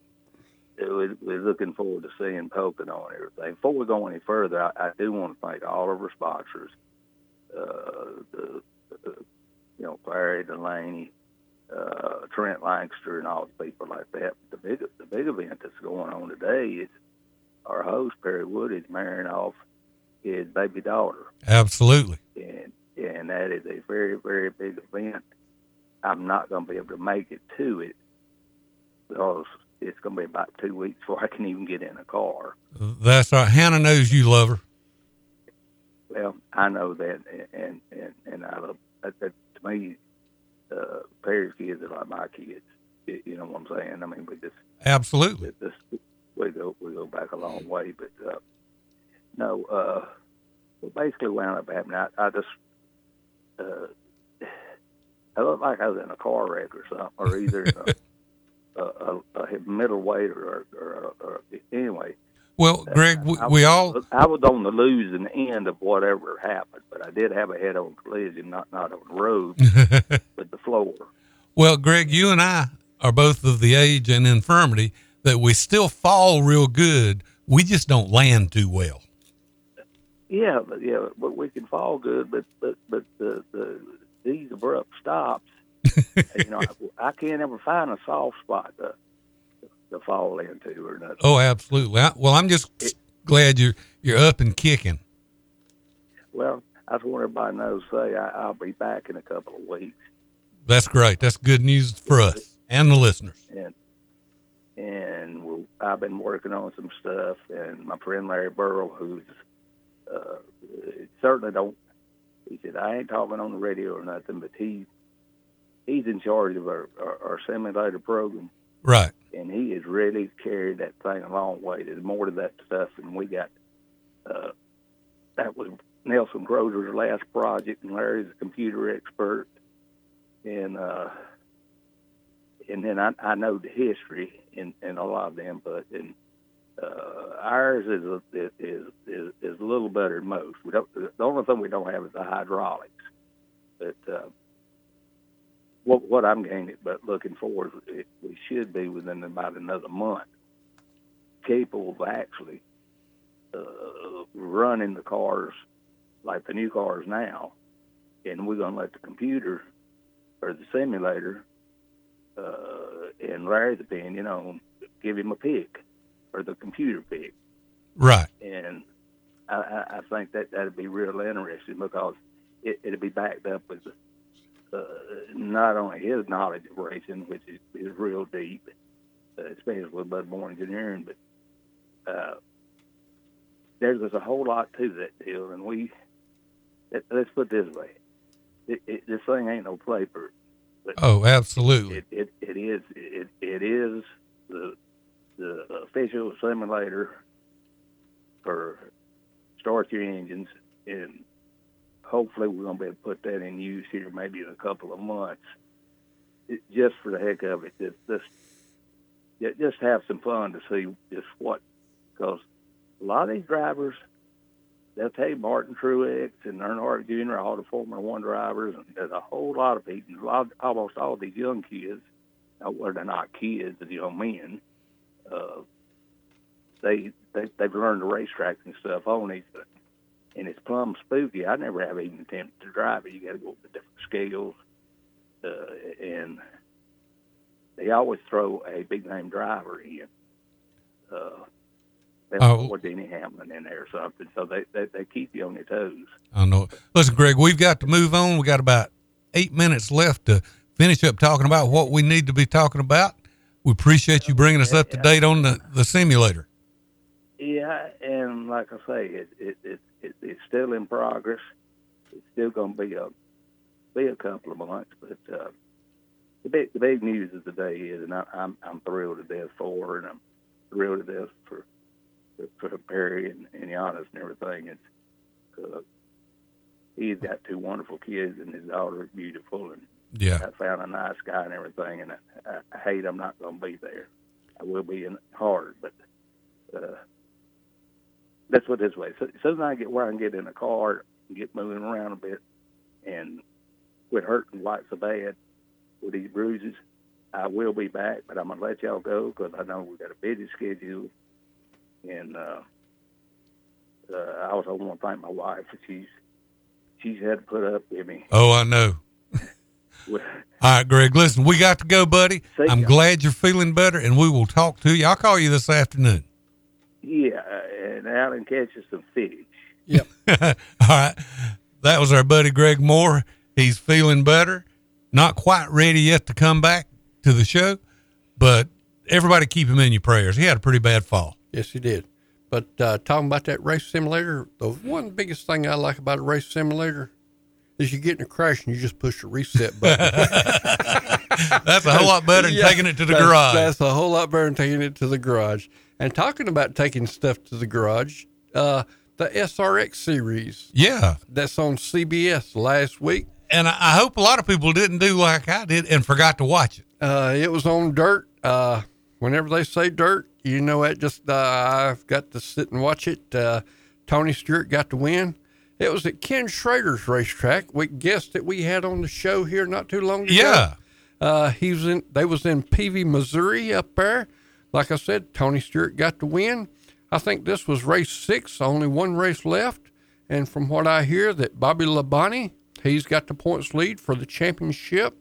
We're, we're looking forward to seeing Pocono and everything. Before we go any further, I, I do want to thank all of our sponsors, uh, the, the, you know, Clary Delaney, uh, Trent Lancaster, and all the people like that. The big, the big event that's going on today is our host Perry Wood is marrying off his baby daughter. Absolutely. and and that is a very very big event. I'm not going to be able to make it to it because it's going to be about two weeks before I can even get in a car. That's right. Hannah knows you love her. Well, I know that, and and and I love that, that to me. Uh, Perry's kids are like my kids. You know what I'm saying? I mean, we just Absolutely. this we go we go back a long way, but uh, no, uh, what basically wound up happening, I, I just uh, I looked like I was in a car wreck or something, or either a, a, a middleweight or, or, or, or anyway. Well, Greg, we, I we all I was on the losing end of whatever happened, but I did have a head-on collision, not not on the road, but the floor. Well, Greg, you and I are both of the age and infirmity that we still fall real good. We just don't land too well. Yeah, but yeah, but we can fall good, but but but the the these abrupt stops, you know, I, I can't ever find a soft spot to to fall into or nothing. Oh, absolutely. I, well, I'm just glad you're you're up and kicking. Well, I just want everybody to know. Say I, I'll be back in a couple of weeks, That's great. That's good news for us and the listeners. and and we'll, I've been working on some stuff, and my friend Larry Burrow, who's uh, certainly don't. He said I ain't talking on the radio or nothing, but he he's in charge of our, our, our simulator program. Right. and he has really carried that thing a long way. There's more to that stuff than we got. Uh, that was Nelson Groser's last project, and Larry's a computer expert, and uh, and then I, I know the history and, and a lot of the input, and uh, ours is, a, is is is a little better than most. We don't. The only thing we don't have is the hydraulics, but. What what I'm gaining, but looking forward, it, we should be within about another month capable of actually uh, running the cars like the new cars now, and we're gonna let the computer or the simulator, uh, in Larry's opinion, on give him a pick or the computer pick, Right. and I, I, I think that that'd be real interesting because it, it'd be backed up with uh, not only his knowledge of racing, which is, is real deep, uh, especially with more engineering, but uh, there's just a whole lot to that deal. And we, let, let's put it this way: it, it, this thing ain't no paper. But Oh, absolutely. it, it, it is it, it is the the official simulator for start your engines and hopefully we're going to be able to put that in use here maybe in a couple of months it, just for the heck of it just just just have some fun to see just what because a lot of these drivers they'll tell you Martin Truex and Earnhardt Jr. all the Formula One drivers and there's a whole lot of people a lot almost all these young kids uh, well they're not kids they're young men uh, they, they they've learned the racetrack and stuff on these and it's plumb spooky. I never have even attempted to drive it. You got to go with the different scales, uh, and they always throw a big name driver in. Uh, they Oh. or Denny Hamlin in there or something. So they, they they keep you on your toes. I know. Listen, Greg, we've got to move on. We got about eight minutes left to finish up talking about what we need to be talking about. We appreciate you bringing us up to date on the, the simulator. Yeah, and like I say, it it, it, it it's still in progress. It's still going to be a be a couple of months, but uh, the big the big news of the day is, and I, I'm I'm thrilled to death for, her, and I'm thrilled to death for for Perry and, and Giannis and everything. It's uh, he's got two wonderful kids, and his daughter is beautiful, and Yeah. I found a nice guy and everything. And I, I, I hate I'm not going to be there. I will be in hard, but uh, that's what this way. So, as soon as I get where I can get in a car and get moving around a bit and quit hurting quite so bad with these bruises, I will be back. But I'm gonna let y'all go because I know we got a busy schedule, and uh, uh, I also want to thank my wife. She's she's had to put up with me. Oh, I know. All right, Greg, listen, we got to go, buddy. I'm ya. glad you're feeling better, and we will talk to you. I'll call you this afternoon. yeah, and Alan catches some fish. Yep. All right. That was our buddy Greg Moore. He's feeling better. Not quite ready yet to come back to the show, but everybody keep him in your prayers. He had a pretty bad fall. Yes, he did. But uh, talking about that race simulator, the one biggest thing I like about a race simulator is you get in a crash and you just push the reset button. That's a whole lot better than taking it to the that's- garage. That's a whole lot better than taking it to the garage. And talking about taking stuff to the garage, uh, the SRX series. Yeah. That's on CBS last week. And I, hope a lot of people didn't do like I did and forgot to watch it. Uh, it was on dirt. Uh, whenever they say dirt, you know it. Just uh, I've got to sit and watch it. Uh, Tony Stewart got to win. It was at Ken Schrader's racetrack. We guest that we had on the show here not too long ago. Yeah. Uh, he was in. They was in Pevely, Missouri, up there. Like I said, Tony Stewart got the win. I think this was race six. Only one race left. And from what I hear, that Bobby Labonte, he's got the points lead for the championship.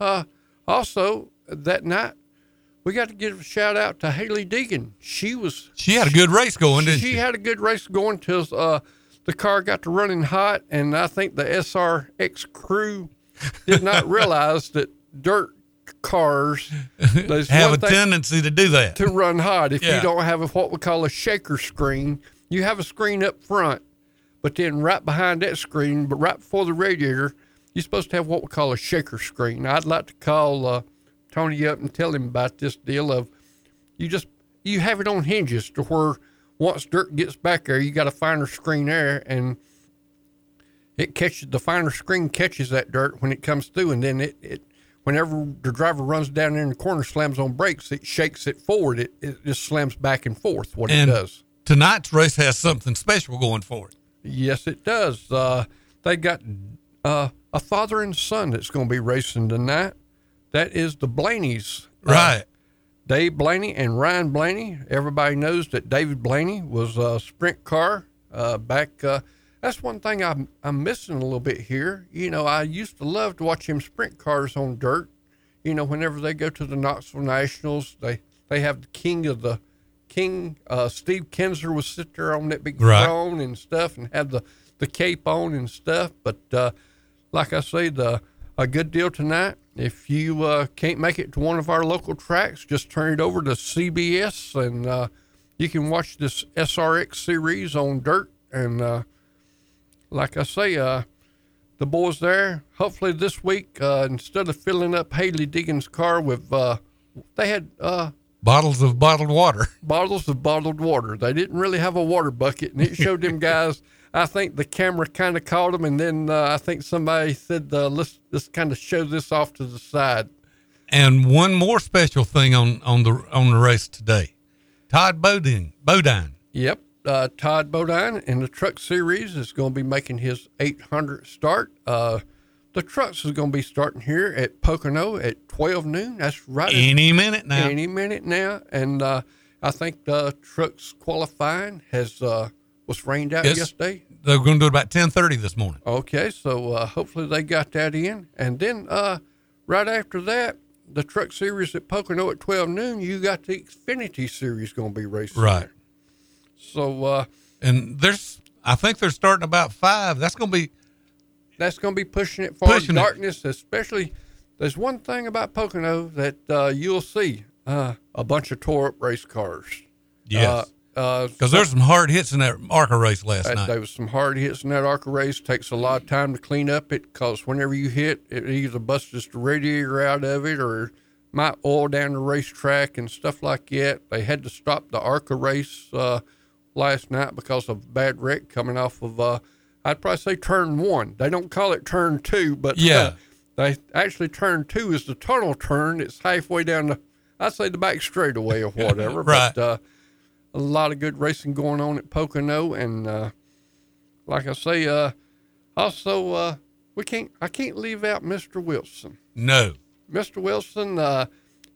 Uh, also, that night, we got to give a shout out to Hailie Deegan. She was She had a good race going, didn't she? she had a good race going till uh, the car got to running hot, and I think the SRX crew did not realize that dirt cars Have a tendency to do that. to run hot. If Yeah. you don't have a, what we call a shaker screen, you have a screen up front, but then right behind that screen, but right before the radiator, you're supposed to have what we call a shaker screen. I'd like to call uh, Tony up and tell him about this deal of you just you have it on hinges to where once dirt gets back there, you got a finer screen there, and it catches the finer screen catches that dirt when it comes through, and then it, it whenever the driver runs down there in the corner, slams on brakes, it shakes it forward. It, it just slams back and forth. What and it does. tonight's race has something special going for it. Yes, it does. Uh, they got uh, a father and son that's going to be racing tonight. That is the Blaney's. Uh, Right. Dave Blaney and Ryan Blaney. Everybody knows that David Blaney was a sprint car uh, back. That's one thing I'm, I'm missing a little bit here. You know, I used to love to watch him sprint cars on dirt. You know, whenever they go to the Knoxville Nationals, they, they have the king of the king. Uh, Steve Kinser was sit there on that big Right. throne and stuff and had the, the cape on and stuff. But uh, like I say, the a good deal tonight. If you uh, can't make it to one of our local tracks, just turn it over to CBS and uh, you can watch this SRX series on dirt. And uh, like I say, uh, the boys there, hopefully this week, uh, instead of filling up Hailie Deegan's car with, uh, they had uh, Bottles of bottled water. bottles of bottled water. They didn't really have a water bucket, and it showed them guys. I think the camera kind of caught them, and then uh, I think somebody said, uh, "Let's let's kind of show this off to the side." And one more special thing on, on the on the race today. Todd Bodine Bodine. Yep, uh, Todd Bodine in the Truck Series is going to be making his 800 start. Uh, the trucks is going to be starting here at Pocono at 12 noon. That's right. Any minute now. Any minute now, and uh, I think the trucks qualifying has uh, was rained out Yes. yesterday. They're going to do it about ten thirty this morning. Okay, so uh, hopefully they got that in, and then uh, right after that, the Truck Series at Pocono at 12 noon. You got the Xfinity Series going to be racing. Right. there. So uh, And there's I think they're starting about five. That's going to be that's going to be pushing it for Pushing it. darkness, especially. There's one thing about Pocono that uh, you'll see uh, a bunch of tore up race cars. Yes. Uh, because there's some hard hits in that ARCA race last Uh, night. There was some hard hits in that ARCA race. Takes a lot of time to clean up it because whenever you hit, it either busts the radiator out of it or might oil down the racetrack and stuff like that. They had to stop the ARCA race uh, last night because of bad wreck coming off of, uh, I'd probably say turn one. They don't call it turn two, but uh, Yeah. they actually turn two is the tunnel turn. It's halfway down the, I'd say the back straightaway or whatever. Right. But uh, a lot of good racing going on at Pocono, and uh, like I say, uh, also uh, we can't I can't leave out Mr. Wilson. no. Mr. Wilson, uh,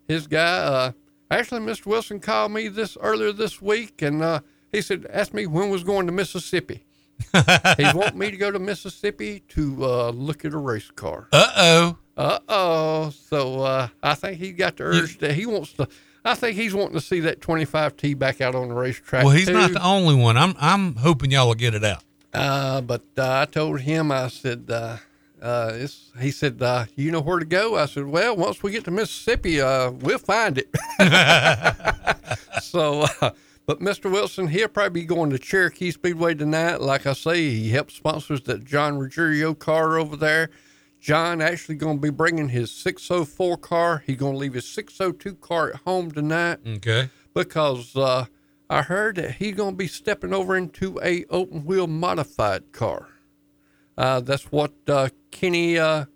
his guy. Uh, actually, Mr. Wilson called me this earlier this week, and uh, he said, asked me when was going to Mississippi. he want me to go to Mississippi to uh, look at a race car. Uh oh. Uh oh. So uh, I think he got the urge that he wants to. I think he's wanting to see that 25T back out on the racetrack. Well, he's not the only one. I'm I'm hoping y'all will get it out. Uh, but uh, I told him, I said, uh, uh, he said, uh, you know where to go? I said, well, once we get to Mississippi, uh, we'll find it. so, uh, but Mr. Wilson, he'll probably be going to Cherokee Speedway tonight. Like I say, he helps sponsors that John Ruggiero car over there. John actually going to be bringing his 604 car. He's going to leave his 602 car at home tonight Okay. because uh, I heard that he's going to be stepping over into a open wheel modified car. Uh, that's what uh, Kenny uh,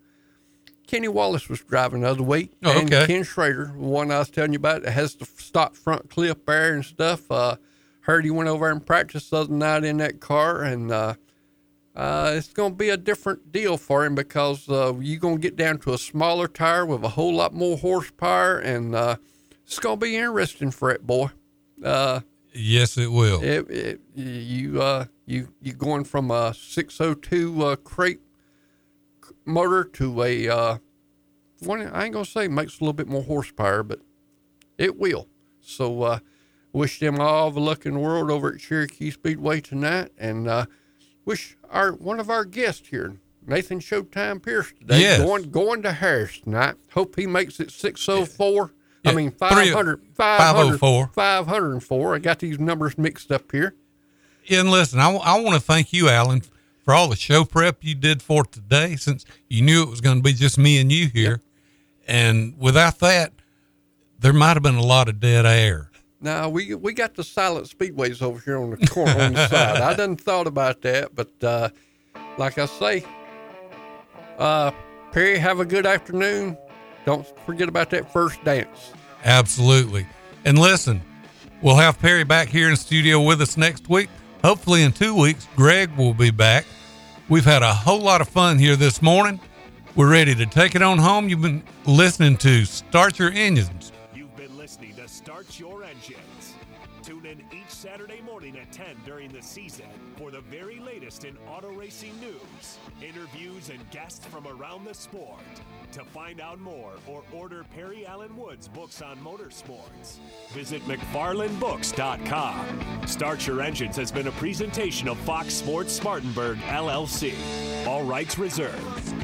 Kenny Wallace was driving the other week. Oh, and okay. Ken Schrader, the one I was telling you about, that has the stock front clip there and stuff. Uh, heard he went over and practiced the other night in that car, and uh, uh, it's going to be a different deal for him because uh, you're going to get down to a smaller tire with a whole lot more horsepower, and uh, it's going to be interesting for that boy. Uh, Yes, it will. it, it, you uh, you you going from a 602 uh, crate motor to a uh, one. I ain't gonna say makes a little bit more horsepower, but it will. So uh, wish them all the luck in the world over at Cherokee Speedway tonight, and uh, wish our one of our guests here, Nathan Showtime Pierce, today Yes. going going to Harris tonight. Hope he makes it 604. I mean three- 500, 500, 504. 504. I got these numbers mixed up here. And listen, I, I, want to thank you, Alan, for all the show prep you did for today since you knew it was going to be just me and you here. And without that, there might have been a lot of dead air. Now we we got the silent speedways over here on the corner on the side. I didn't thought about that, but uh, like I say, uh, Perry, have a good afternoon. Don't forget about that first dance. Absolutely. And listen, we'll have Perry back here in studio with us next week. Hopefully, in two weeks, Greg will be back. We've had a whole lot of fun here this morning. We're ready to take it on home. You've been listening to Start Your Engines. You've been listening to Start Your Engines. Tune in each Saturday morning at 10 during the season for the very latest in auto racing news, interviews, and guests from around the sport. To find out more or order Perry Allen Woods' books on motorsports, visit McFarlandBooks.com. Start Your Engines has been a presentation of Fox Sports Spartanburg, LLC. All rights reserved.